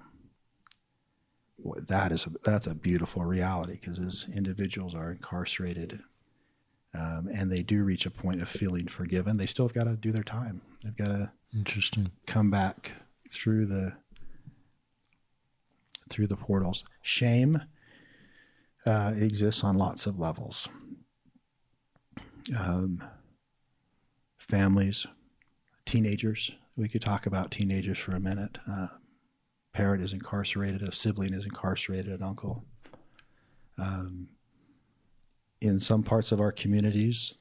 B: Boy, that is a, that's a beautiful reality because as individuals are incarcerated um, and they do reach a point of feeling forgiven, they still have got to do their time. They've got to
A: Interesting.
B: come back through the through the portals. Shame uh, exists on lots of levels. Um, families, teenagers. We could talk about teenagers for a minute. Uh, parent is incarcerated, a sibling is incarcerated, an uncle. Um, in some parts of our communities,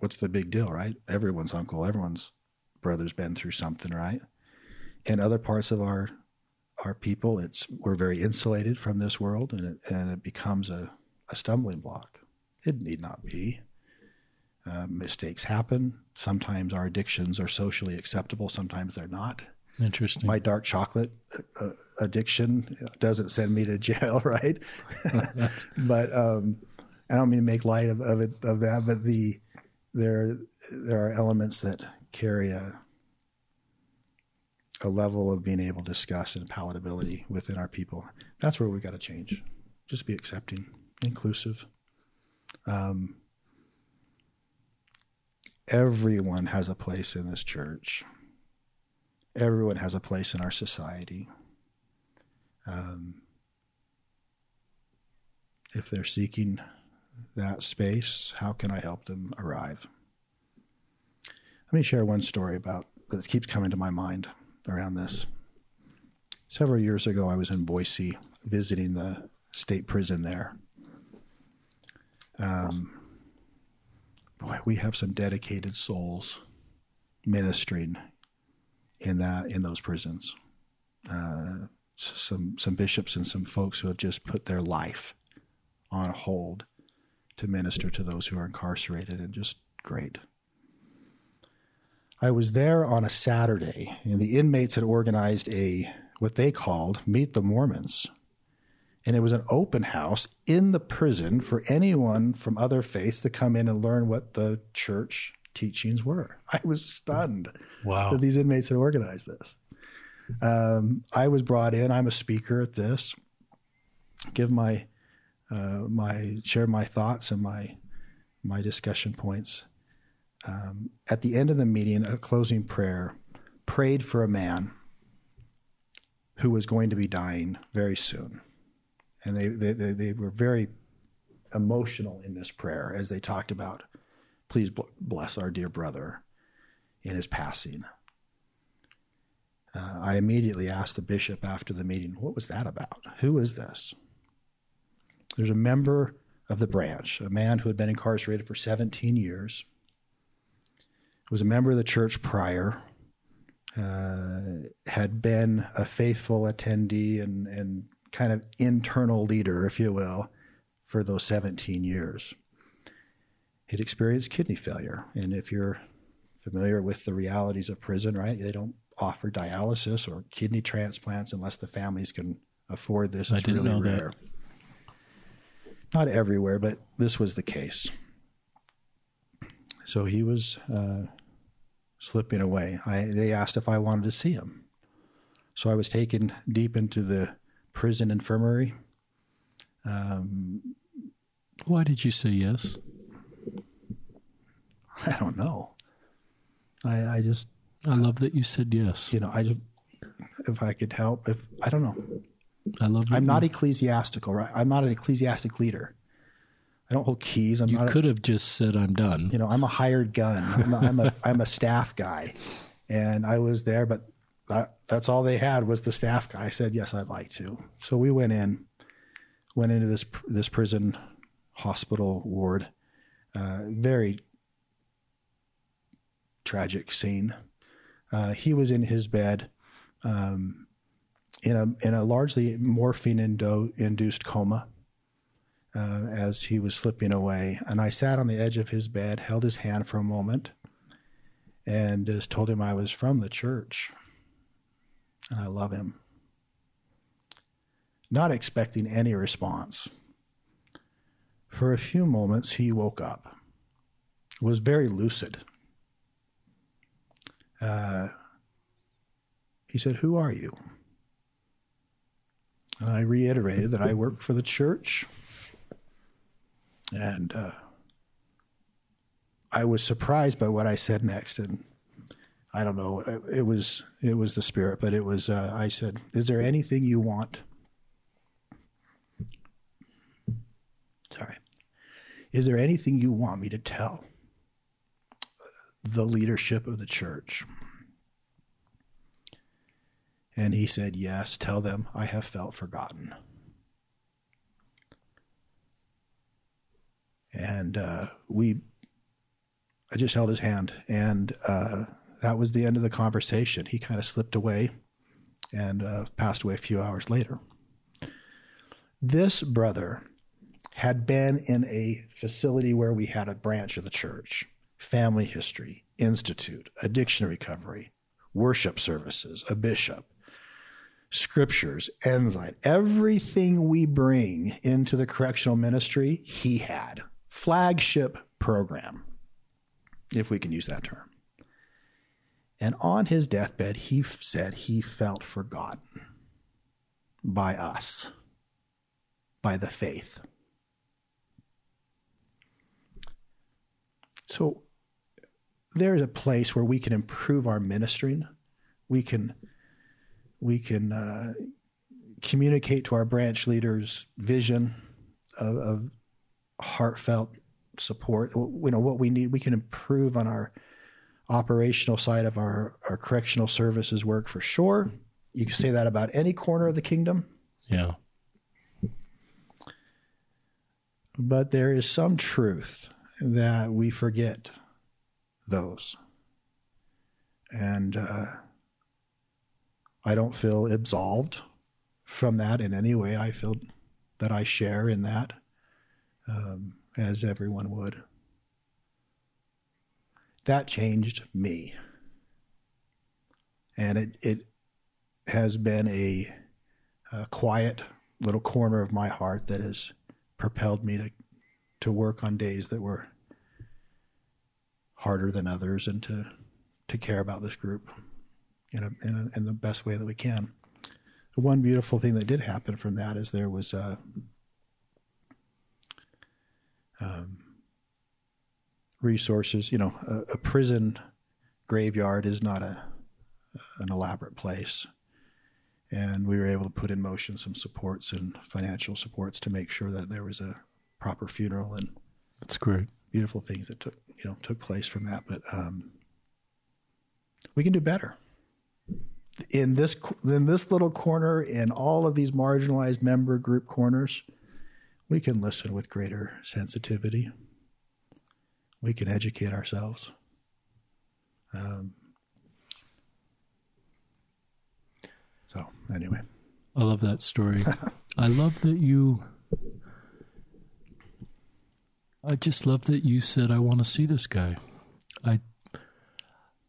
B: what's the big deal, right? Everyone's uncle, everyone's brother's been through something, right? In other parts of our our people, it's we're very insulated from this world, and it, and it becomes a, a stumbling block. It need not be. Uh, mistakes happen. Sometimes our addictions are socially acceptable. Sometimes they're not.
A: Interesting.
B: My dark chocolate uh, addiction doesn't send me to jail, right? but um, I don't mean to make light of, of it of that. But the there there are elements that carry a a level of being able to discuss and palatability within our people. That's where we got to change. Just be accepting, inclusive. Um, everyone has a place in this church. Everyone has a place in our society. Um, if they're seeking that space, how can I help them arrive? Let me share one story about that keeps coming to my mind around this. Several years ago, I was in Boise visiting the state prison there. Um, boy, we have some dedicated souls ministering in that in those prisons. Uh, some some bishops and some folks who have just put their life on hold to minister to those who are incarcerated, and just great. I was there on a Saturday, and the inmates had organized a what they called Meet the Mormons. And it was an open house in the prison for anyone from other faiths to come in and learn what the church teachings were. I was stunned
A: wow.
B: that these inmates had organized this. Um, I was brought in. I'm a speaker at this. Give my uh, my share my thoughts and my my discussion points. Um, at the end of the meeting, a closing prayer prayed for a man who was going to be dying very soon, and they they, they, they were very emotional in this prayer as they talked about, please bless our dear brother in his passing. Uh, I immediately asked the bishop after the meeting, what was that about? Who is this? There's a member of the branch, a man who had been incarcerated for 17 years, was a member of the church prior, uh, had been a faithful attendee and, and kind of internal leader, if you will, for those 17 years. He'd experienced kidney failure. And if you're familiar with the realities of prison, right, they don't offer dialysis or kidney transplants unless the families can afford this. It's
A: I didn't
B: really
A: know
B: rare. That. Not everywhere, but this was the case. So he was uh, slipping away. I, they asked if I wanted to see him. So I was taken deep into the prison infirmary. Um,
A: Why did you say yes?
B: I don't know. I, I just
A: I love that you said yes.
B: you know, I just if I could help, if I don't know,
A: I love.
B: I'm not ecclesiastical, right? I'm not an ecclesiastic leader. I don't hold keys. I'm
A: You could
B: A,
A: have just said I'm done.
B: you know, I'm a hired gun. I'm a, I'm a I'm a staff guy, and I was there, but that, that's all they had was the staff guy. I said yes, I'd like to. So we went in, went into this this prison hospital ward. Uh, very tragic scene. Uh, he was in his bed um, in a in a largely morphine indo- induced coma uh, as he was slipping away, and I sat on the edge of his bed, held his hand for a moment, and just told him I was from the church, and I love him. Not expecting any response. For a few moments, he woke up, was very lucid. Uh, he said, Who are you? And I reiterated that I work for the church. And uh, I was surprised by what I said next. And I don't know, it was it was the spirit, but it was uh, I said, "Is there anything you want?" Sorry. Is there anything you want me to tell the leadership of the church? And he said, Yes, tell them I have felt forgotten. And uh, we, I just held his hand, and uh, that was the end of the conversation. He kind of slipped away and uh, passed away a few hours later. This brother had been in a facility where we had a branch of the church, family history, institute, addiction recovery, worship services, a bishop, scriptures, ensign, everything we bring into the correctional ministry, he had. Flagship program, if we can use that term. And on his deathbed, he said he felt forgotten by us, by the faith. So there's a place where we can improve our ministering. We can we can uh, communicate to our branch leaders vision of, of, heartfelt support. You know what we need. We can improve on our operational side of our, our correctional services work for sure. You can say that about any corner of the kingdom.
A: Yeah.
B: But there is some truth that we forget those. And uh, I don't feel absolved from that in any way. I feel that I share in that, um, as everyone would. That changed me. And it, it has been a, a quiet little corner of my heart that has propelled me to, to work on days that were harder than others and to, to care about this group in, a, in, a, in the best way that we can. One beautiful thing that did happen from that is there was a, um, resources. You know, a, a, prison graveyard is not a an elaborate place, and we were able to put in motion some supports and financial supports to make sure that there was a proper funeral and
A: that's great.
B: Beautiful things that took you know took place from that, but um, we can do better. In this in this little corner in all of these marginalized member group corners we can listen with greater sensitivity. We can educate ourselves. Um, so anyway.
A: I love that story. I love that you i just love that you said i want to see this guy i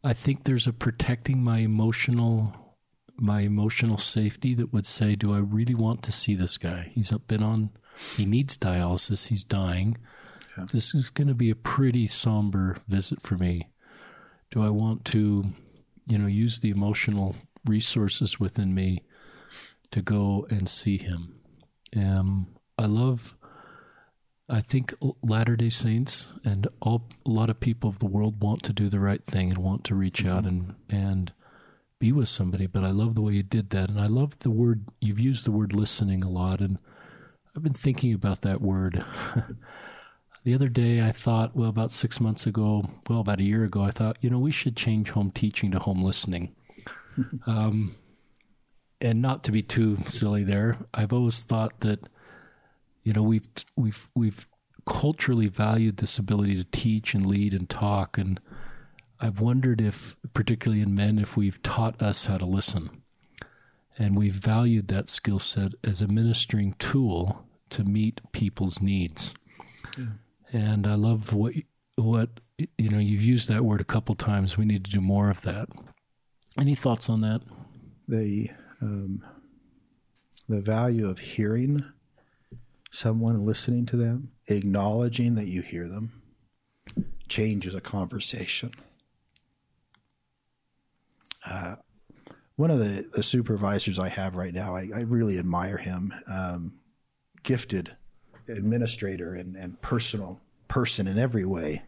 A: I think there's a protecting my emotional my emotional safety that would say, do I really want to see this guy? He's been on he needs dialysis, he's dying. Yeah. This is going to be a pretty somber visit for me. Do I want to, you know, use the emotional resources within me to go and see him? Um, I love I think Latter day Saints and all a lot of people of the world want to do the right thing and want to reach mm-hmm. out and and be with somebody. But I love the way you did that, and I love the word you've used the word listening a lot, and I've been thinking about that word. the other day, I thought, well, about six months ago, well, about a year ago, I thought, you know, we should change home teaching to home listening. um, and not to be too silly there, I've always thought that you know we've we've we've culturally valued this ability to teach and lead and talk and I've wondered if, particularly in men, if we've taught us how to listen. And we've valued that skill set as a ministering tool to meet people's needs. Yeah. And I love what what you know. You've used that word a couple times. We need to do more of that. Any thoughts on that?
B: The um, the value of hearing someone, listening to them, acknowledging that you hear them, changes a conversation. Uh, one of the, the supervisors I have right now, I, I really admire him. Um, gifted administrator and, and personal person in every way.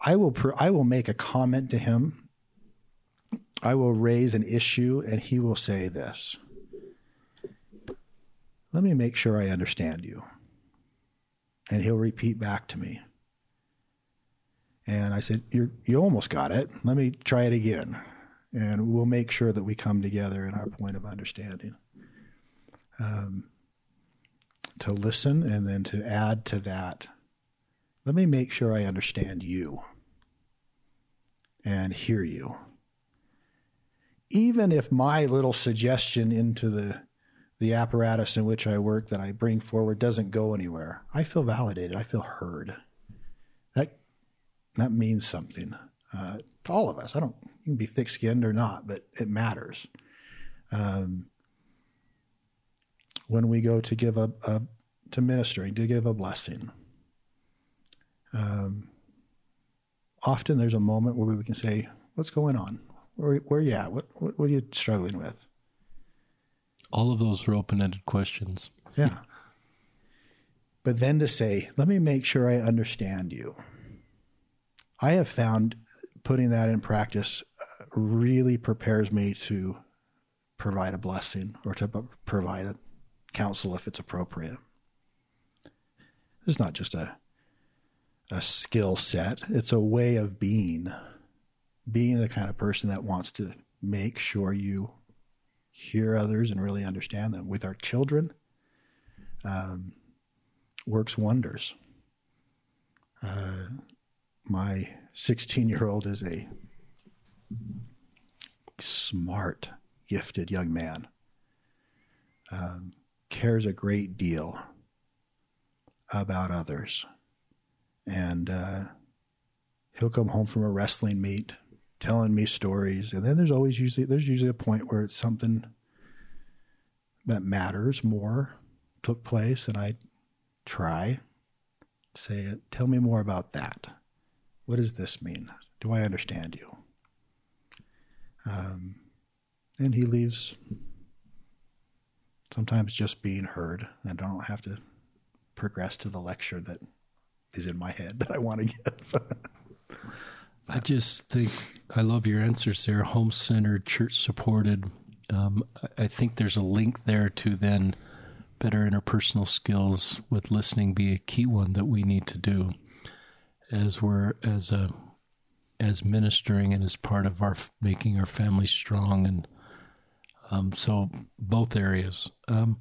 B: I will I will make a comment to him. I will raise an issue, and he will say this. Let me make sure I understand you. And he'll repeat back to me. And I said, you you almost got it. Let me try it again. And we'll make sure that we come together in our point of understanding. Um, to listen and then to add to that, let me make sure I understand you and hear you. Even if my little suggestion into the the apparatus in which I work that I bring forward doesn't go anywhere, I feel validated. I feel heard. That that means something uh, to all of us. I don't you can be thick skinned or not, but it matters. Um, when we go to give a, a to ministering to give a blessing. Um, often there's a moment where we can say, "What's going on? Where, where are you at? What, what, what are you struggling with?"
A: All of those are open-ended questions.
B: Yeah. but then to say, "Let me make sure I understand you." I have found putting that in practice uh, really prepares me to provide a blessing or to provide a counsel if it's appropriate. It's not just a a skill set. It's a way of being. Being the kind of person that wants to make sure you hear others and really understand them. With our children, um, works wonders. Uh, my 16 year old is a smart, gifted young man. Um, cares a great deal about others. And uh, he'll come home from a wrestling meet telling me stories. And then there's always usually there's usually a point where it's something that matters more took place and I try say, tell me more about that. What does this mean? Do I understand you? Um, and he leaves sometimes just being heard. I don't have to progress to the lecture that is in my head that I want to give.
A: I just think I love your answers there. Home centered, church supported. Um, I think there's a link there to then better interpersonal skills with listening be a key one that we need to do as we're as a as ministering and as part of our making our family strong and um, so both areas. Um,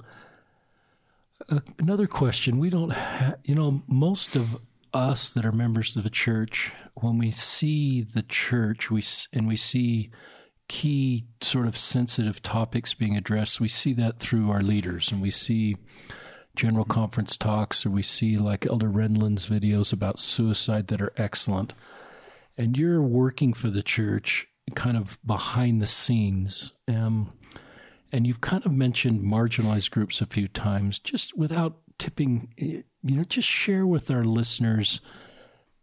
A: uh, another question. We don't have, you know, most of us that are members of the church, when we see the church, we and we see key sort of sensitive topics being addressed, we see that through our leaders, and we see general conference talks, or we see like Elder Renlund's videos about suicide that are excellent. And you're working for the church, kind of behind the scenes. Um, and you've kind of mentioned marginalized groups a few times, just without tipping, you know, just share with our listeners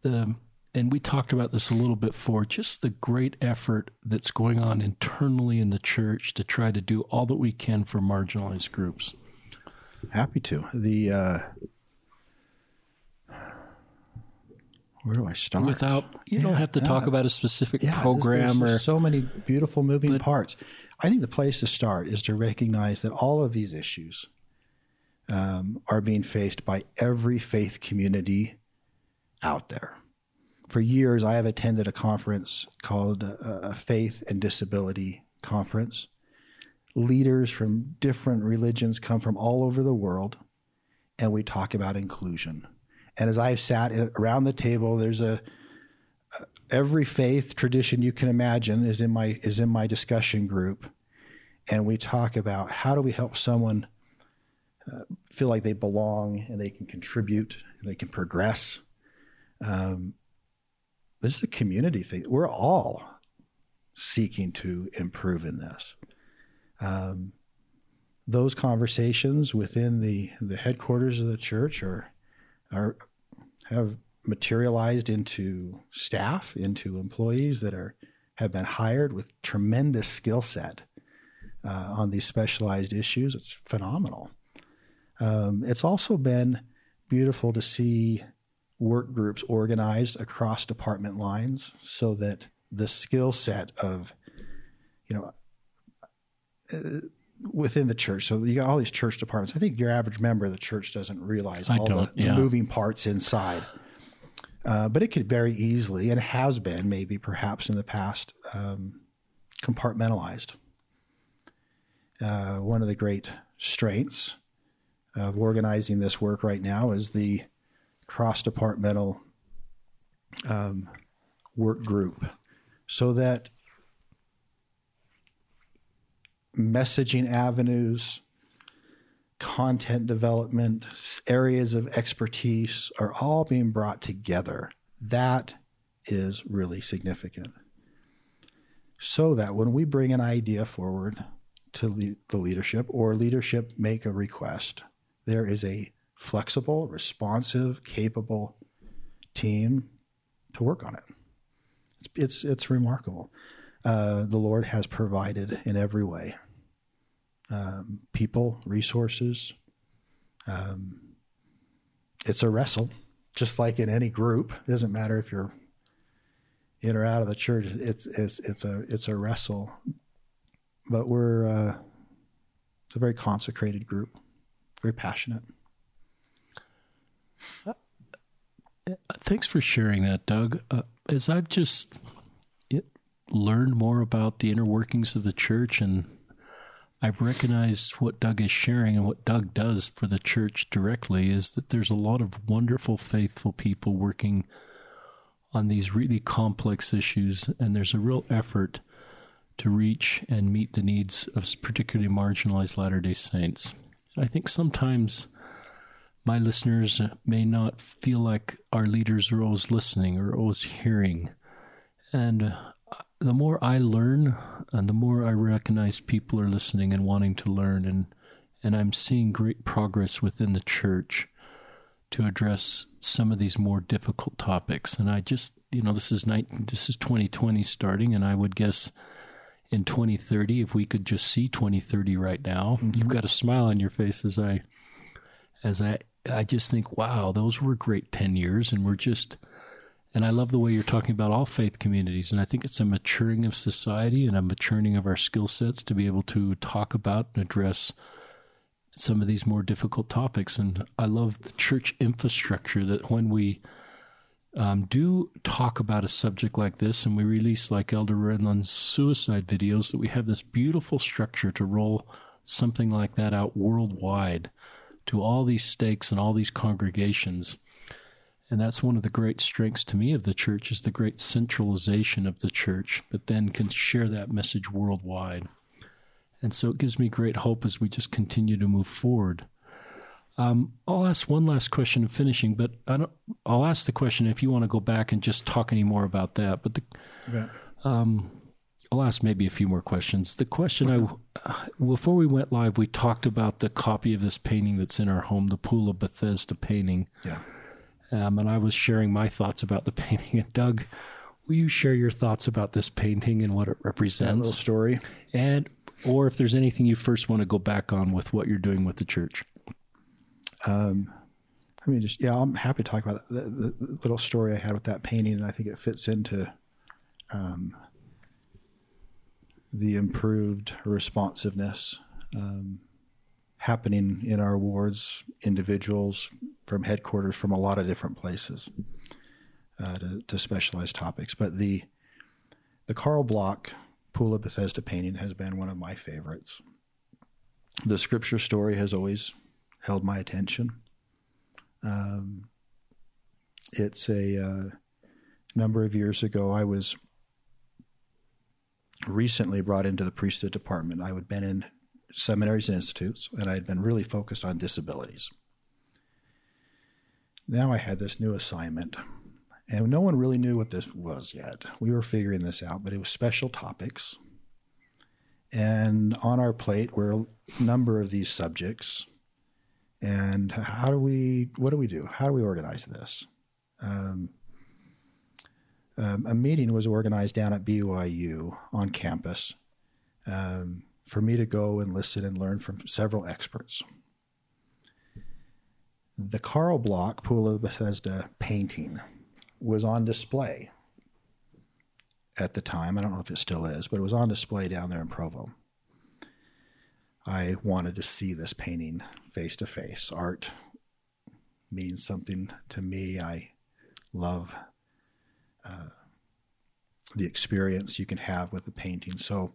A: the, and we talked about this a little bit for just the great effort that's going on internally in the church to try to do all that we can for marginalized groups.
B: Happy to. The, uh, where do I start?
A: Without you yeah, don't have to talk about a specific yeah, program
B: there's,
A: there's
B: or so many beautiful moving but, parts. I think the place to start is to recognize that all of these issues um, are being faced by every faith community out there. For years, I have attended a conference called a Faith and Disability Conference. Leaders from different religions come from all over the world, and we talk about inclusion. And as I've sat around the table, there's a every faith tradition you can imagine is in my is in my discussion group, and we talk about how do we help someone uh, feel like they belong and they can contribute and they can progress. Um, this is a community thing. We're all seeking to improve in this. Um, those conversations within the, the headquarters of the church are, are have materialized into staff, into employees that are have been hired with tremendous skill set uh, on these specialized issues. It's phenomenal. Um, it's also been beautiful to see work groups organized across department lines so that the skill set of, you know, uh, within the church. So you got all these church departments. I think your average member of the church doesn't realize
A: I
B: all the,
A: yeah.
B: the moving parts inside. Uh, but it could very easily, and has been maybe perhaps in the past, um, compartmentalized. Uh, one of the great strengths of organizing this work right now is the cross departmental um, work group so that messaging avenues, content development, areas of expertise are all being brought together. That is really significant. So that when we bring an idea forward to le- the leadership or leadership make a request, there is a flexible, responsive, capable team to work on it. It's it's, it's remarkable. Uh, the Lord has provided in every way um, people, resources. Um, it's a wrestle, just like in any group. It doesn't matter if you're in or out of the church. It's it's it's a it's a wrestle, but we're uh, it's a very consecrated group, very passionate.
A: Uh, thanks for sharing that, Doug. Uh, as I've just learned more about the inner workings of the church and I've recognized what Doug is sharing and what Doug does for the church directly is that there's a lot of wonderful, faithful people working on these really complex issues, and there's a real effort to reach and meet the needs of particularly marginalized Latter day Saints. I think sometimes my listeners may not feel like our leaders are always listening or always hearing. And the more I learn and the more I recognize people are listening and wanting to learn and and I'm seeing great progress within the church to address some of these more difficult topics. And I just, you know, this is 19, this is 2020 starting, and I would guess in 2030, if we could just see 2030 right now, mm-hmm. you've got a smile on your face as I, as I, I just think, wow, those were great 10 years, and we're just and I love the way you're talking about all faith communities. And I think it's a maturing of society and a maturing of our skill sets to be able to talk about and address some of these more difficult topics. And I love the church infrastructure that when we um, do talk about a subject like this and we release like Elder Renlund's suicide videos, that we have this beautiful structure to roll something like that out worldwide to all these stakes and all these congregations and that's one of the great strengths to me of the church is the great centralization of the church, but then can share that message worldwide. And so it gives me great hope as we just continue to move forward. Um, I'll ask one last question in finishing, but I don't, I'll ask the question if you want to go back and just talk any more about that. But the, yeah. um, I'll ask maybe a few more questions. The question I, uh, before we went live, we talked about the copy of this painting that's in our home, the Pool of Bethesda painting.
B: Yeah.
A: Um, and I was sharing my thoughts about the painting. And Doug, will you share your thoughts about this painting and what it represents? That
B: little story.
A: And or if there's anything you first want to go back on with what you're doing with the church.
B: Um, I mean, just yeah, I'm happy to talk about the, the, the, little story I had with that painting, and I think it fits into um, the improved responsiveness um, happening in our wards, individuals from headquarters from a lot of different places uh, to, to specialized topics. But the the Carl Bloch Pool of Bethesda painting has been one of my favorites. The scripture story has always held my attention. Um, it's a uh, a number of years ago, I was recently brought into the priesthood department. I had been in seminaries and institutes, and I had been really focused on disabilities. Now I had this new assignment, and no one really knew what this was yet. We were figuring this out, but it was special topics. And on our plate were a number of these subjects. And how do we, what do we do? How do we organize this? Um, um, a meeting was organized down at BYU on campus um, for me to go and listen and learn from several experts. The Carl Bloch Pool of Bethesda painting was on display at the time. I don't know if it still is, but it was on display down there in Provo. I wanted to see this painting face to face. Art means something to me. I love uh, the experience you can have with the painting. So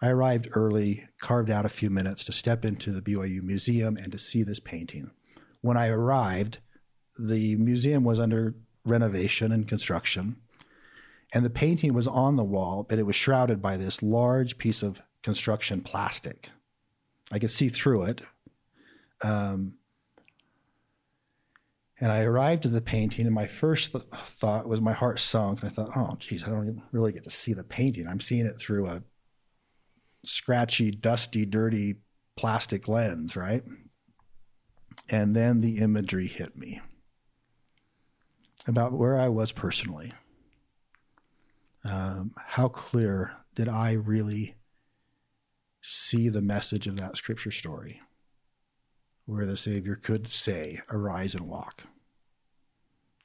B: I arrived early, carved out a few minutes to step into the BYU Museum and to see this painting. When I arrived, the museum was under renovation and construction, and the painting was on the wall, but it was shrouded by this large piece of construction plastic. I could see through it. Um, and I arrived at the painting, and my first th- thought was my heart sunk. And I thought, oh, geez, I don't really get to see the painting. I'm seeing it through a scratchy, dusty, dirty plastic lens, right? And then the imagery hit me about where I was personally. Um, how clear did I really see the message of that scripture story? Where the Savior could say, Arise and walk,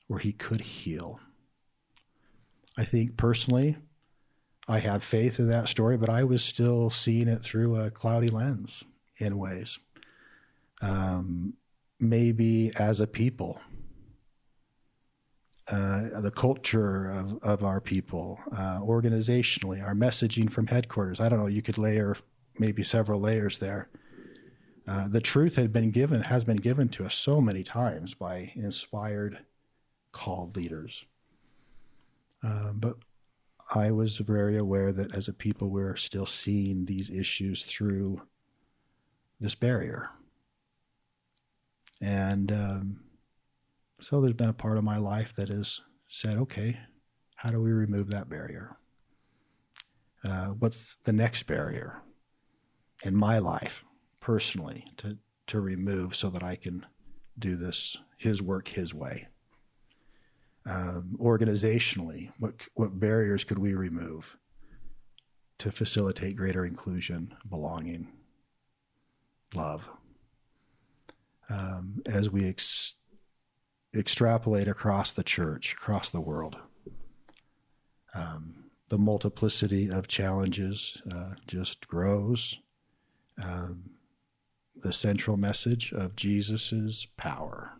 B: where he could heal. I think personally, I had faith in that story, but I was still seeing it through a cloudy lens in ways. Um, maybe as a people, uh, the culture of, of our people, uh, organizationally, our messaging from headquarters. I don't know, you could layer maybe several layers there. Uh, the truth had been given, has been given to us so many times by inspired, called leaders. Uh, but I was very aware that as a people, we're still seeing these issues through this barrier. And um, so there's been a part of my life that has said, okay, how do we remove that barrier? Uh, what's the next barrier in my life? Personally to to remove so that I can do this his work his way. Um, organizationally, what what barriers could we remove to facilitate greater inclusion, belonging, love? Um, as we ex- extrapolate across the church, across the world, um, the multiplicity of challenges uh, just grows. Um, the central message of Jesus's power,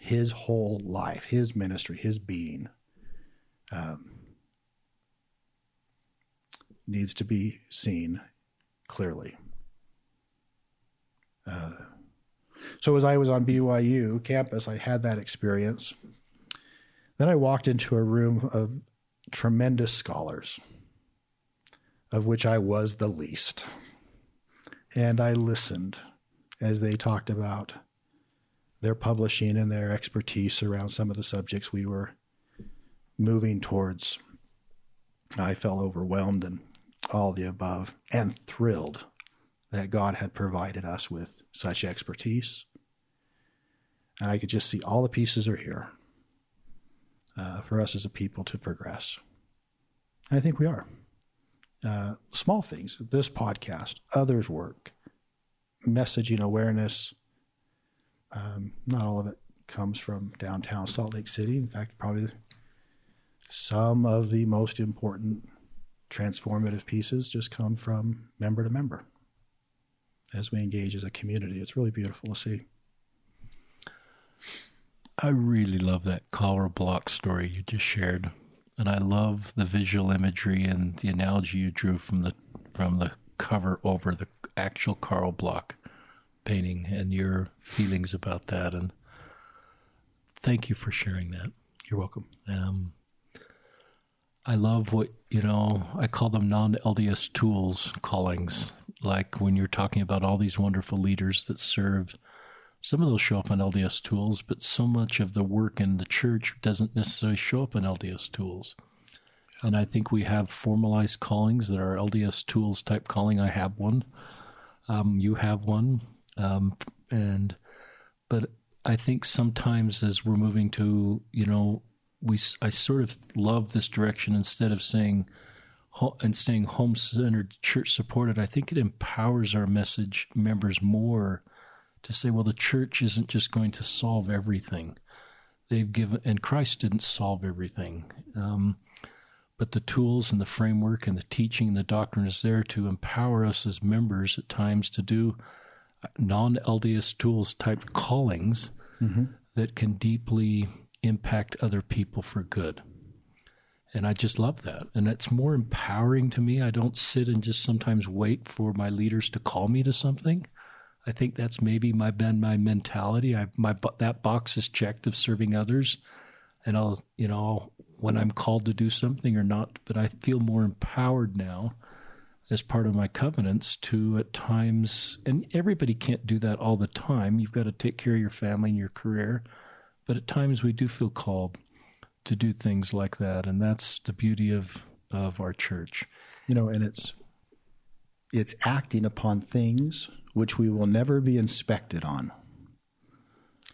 B: his whole life, his ministry, his being, um, needs to be seen clearly. Uh, so as I was on BYU campus, I had that experience. Then I walked into a room of tremendous scholars, of which I was the least and I listened as they talked about their publishing and their expertise around some of the subjects we were moving towards. I felt overwhelmed and all the above and thrilled that God had provided us with such expertise. And I could just see all the pieces are here uh, for us as a people to progress. And I think we are uh, small things, this podcast, others' work, messaging awareness. Um, not all of it comes from downtown Salt Lake City. In fact, probably some of the most important transformative pieces just come from member to member as we engage as a community. It's really beautiful to see.
A: I really love that Carl Bloch story you just shared and I love the visual imagery and the analogy you drew from the from the cover over the actual Carl Bloch painting and your feelings about that. And thank you for sharing that.
B: You're welcome.
A: Um, I love what, you know, I call them non LDS tools callings. Like when you're talking about all these wonderful leaders that serve, some of those show up on LDS tools, but so much of the work in the church doesn't necessarily show up in LDS tools. And I think we have formalized callings that are LDS tools type calling. I have one. Um, you have one. Um, and, but I think sometimes as we're moving to, you know, we I sort of love this direction instead of saying and staying home centered, church supported. I think it empowers our message members more to say, well, the church isn't just going to solve everything. They've given, and Christ didn't solve everything. Um, but the tools and the framework and the teaching and the doctrine is there to empower us as members at times to do non LDS tools type callings mm-hmm. that can deeply impact other people for good. And I just love that. And it's more empowering to me. I don't sit and just sometimes wait for my leaders to call me to something. I think that's maybe my been my mentality. I my that box is checked of serving others, and I'll you know when I'm called to do something or not. But I feel more empowered now as part of my covenants to at times, and everybody can't do that all the time. You've got to take care of your family and your career, but at times we do feel called to do things like that, and that's the beauty of of our church.
B: You know, and it's it's acting upon things which we will never be inspected on.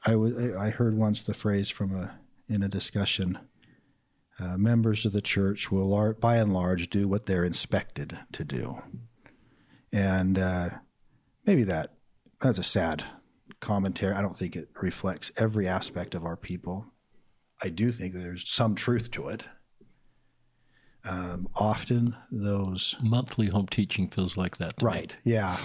B: I, w- I heard once the phrase from a in a discussion uh, members of the church will, lar- by and large, do what they're inspected to do, and uh, maybe that that's a sad commentary. I don't think it reflects every aspect of our people. I do think there's some truth to it. Um, often those
A: monthly home teaching feels like that.
B: Right. Me. Yeah.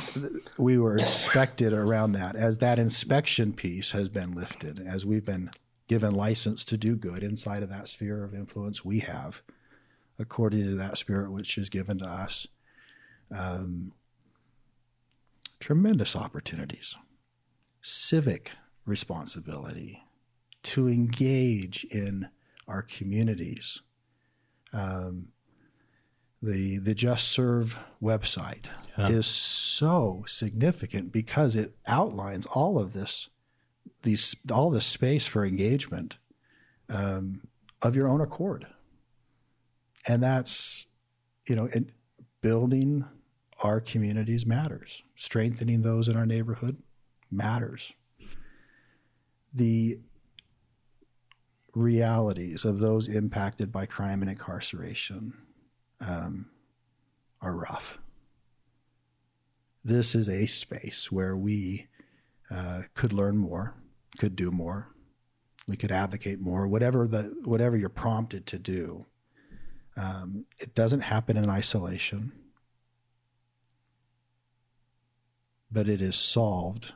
B: We were inspected around that as that inspection piece has been lifted, as we've been given license to do good inside of that sphere of influence we have, according to that spirit which is given to us. Um, tremendous opportunities, civic responsibility to engage in our communities. Um, the the Just Serve website yeah. is so significant because it outlines all of this these all this space for engagement um, of your own accord, and that's you know it, building our communities matters. Strengthening those in our neighborhood matters. The realities of those impacted by crime and incarceration um, are rough. This is a space where we uh, could learn more could do more. We could advocate more. Whatever the whatever you're prompted to do, um, it doesn't happen in isolation, but it is solved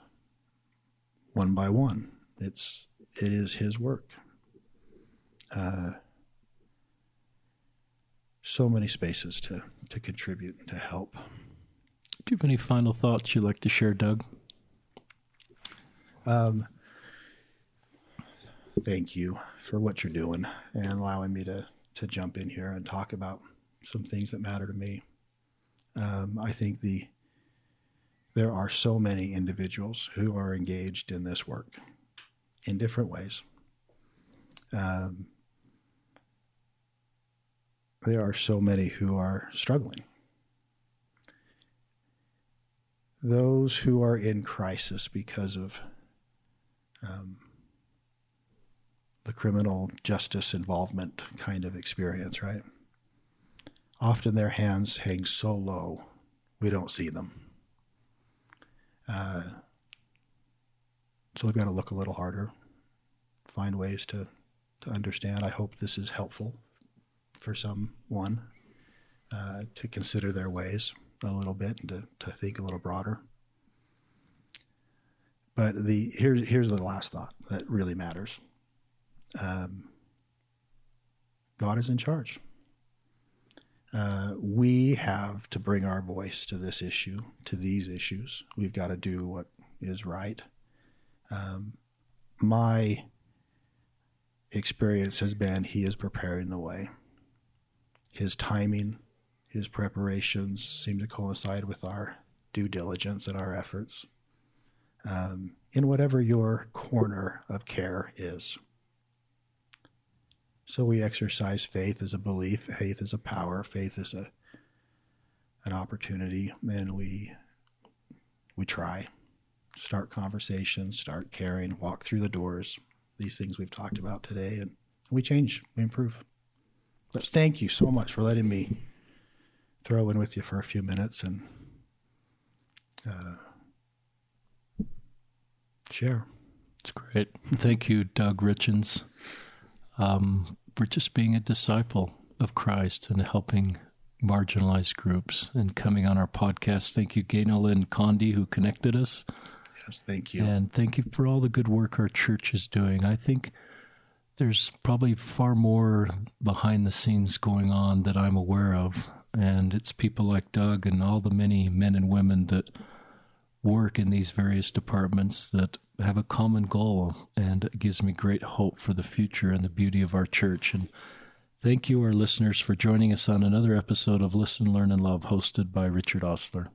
B: one by one. It's it is His work. Uh, so many spaces to to contribute and to help.
A: Do you have any final thoughts you'd like to share, Doug? Um,
B: thank you for what you're doing and allowing me to to jump in here and talk about some things that matter to me. Um, I think the there are so many individuals who are engaged in this work in different ways. Um, there are so many who are struggling. Those who are in crisis because of um, the criminal justice involvement kind of experience, right? Often their hands hang so low, we don't see them. Uh, so we've got to look a little harder, find ways to, to understand. I hope this is helpful for someone uh, to consider their ways a little bit and to, to think a little broader. But the here's here's the last thought that really matters um, God is in charge. Uh, we have to bring our voice to this issue, to these issues. We've got to do what is right. Um, my experience has been He is preparing the way. His timing, his preparations seem to coincide with our due diligence and our efforts um, in whatever your corner of care is. So we exercise faith as a belief, faith as a power, faith as a an opportunity, and we we try, start conversations, start caring, walk through the doors. These things we've talked about today, and we change, we improve. But thank you so much for letting me throw in with you for a few minutes and uh, share.
A: It's great. Thank you, Doug Richens, um, for just being a disciple of Christ and helping marginalized groups and coming on our podcast. Thank you, Gaynell and Condi, who connected us.
B: Yes, thank you.
A: And thank you for all the good work our church is doing. I think there's probably far more behind the scenes going on that I'm aware of. And it's people like Doug and all the many men and women that work in these various departments that have a common goal. And it gives me great hope for the future and the beauty of our church. And thank you, our listeners, for joining us on another episode of Listen, Learn, and Love, hosted by Richard Ostler.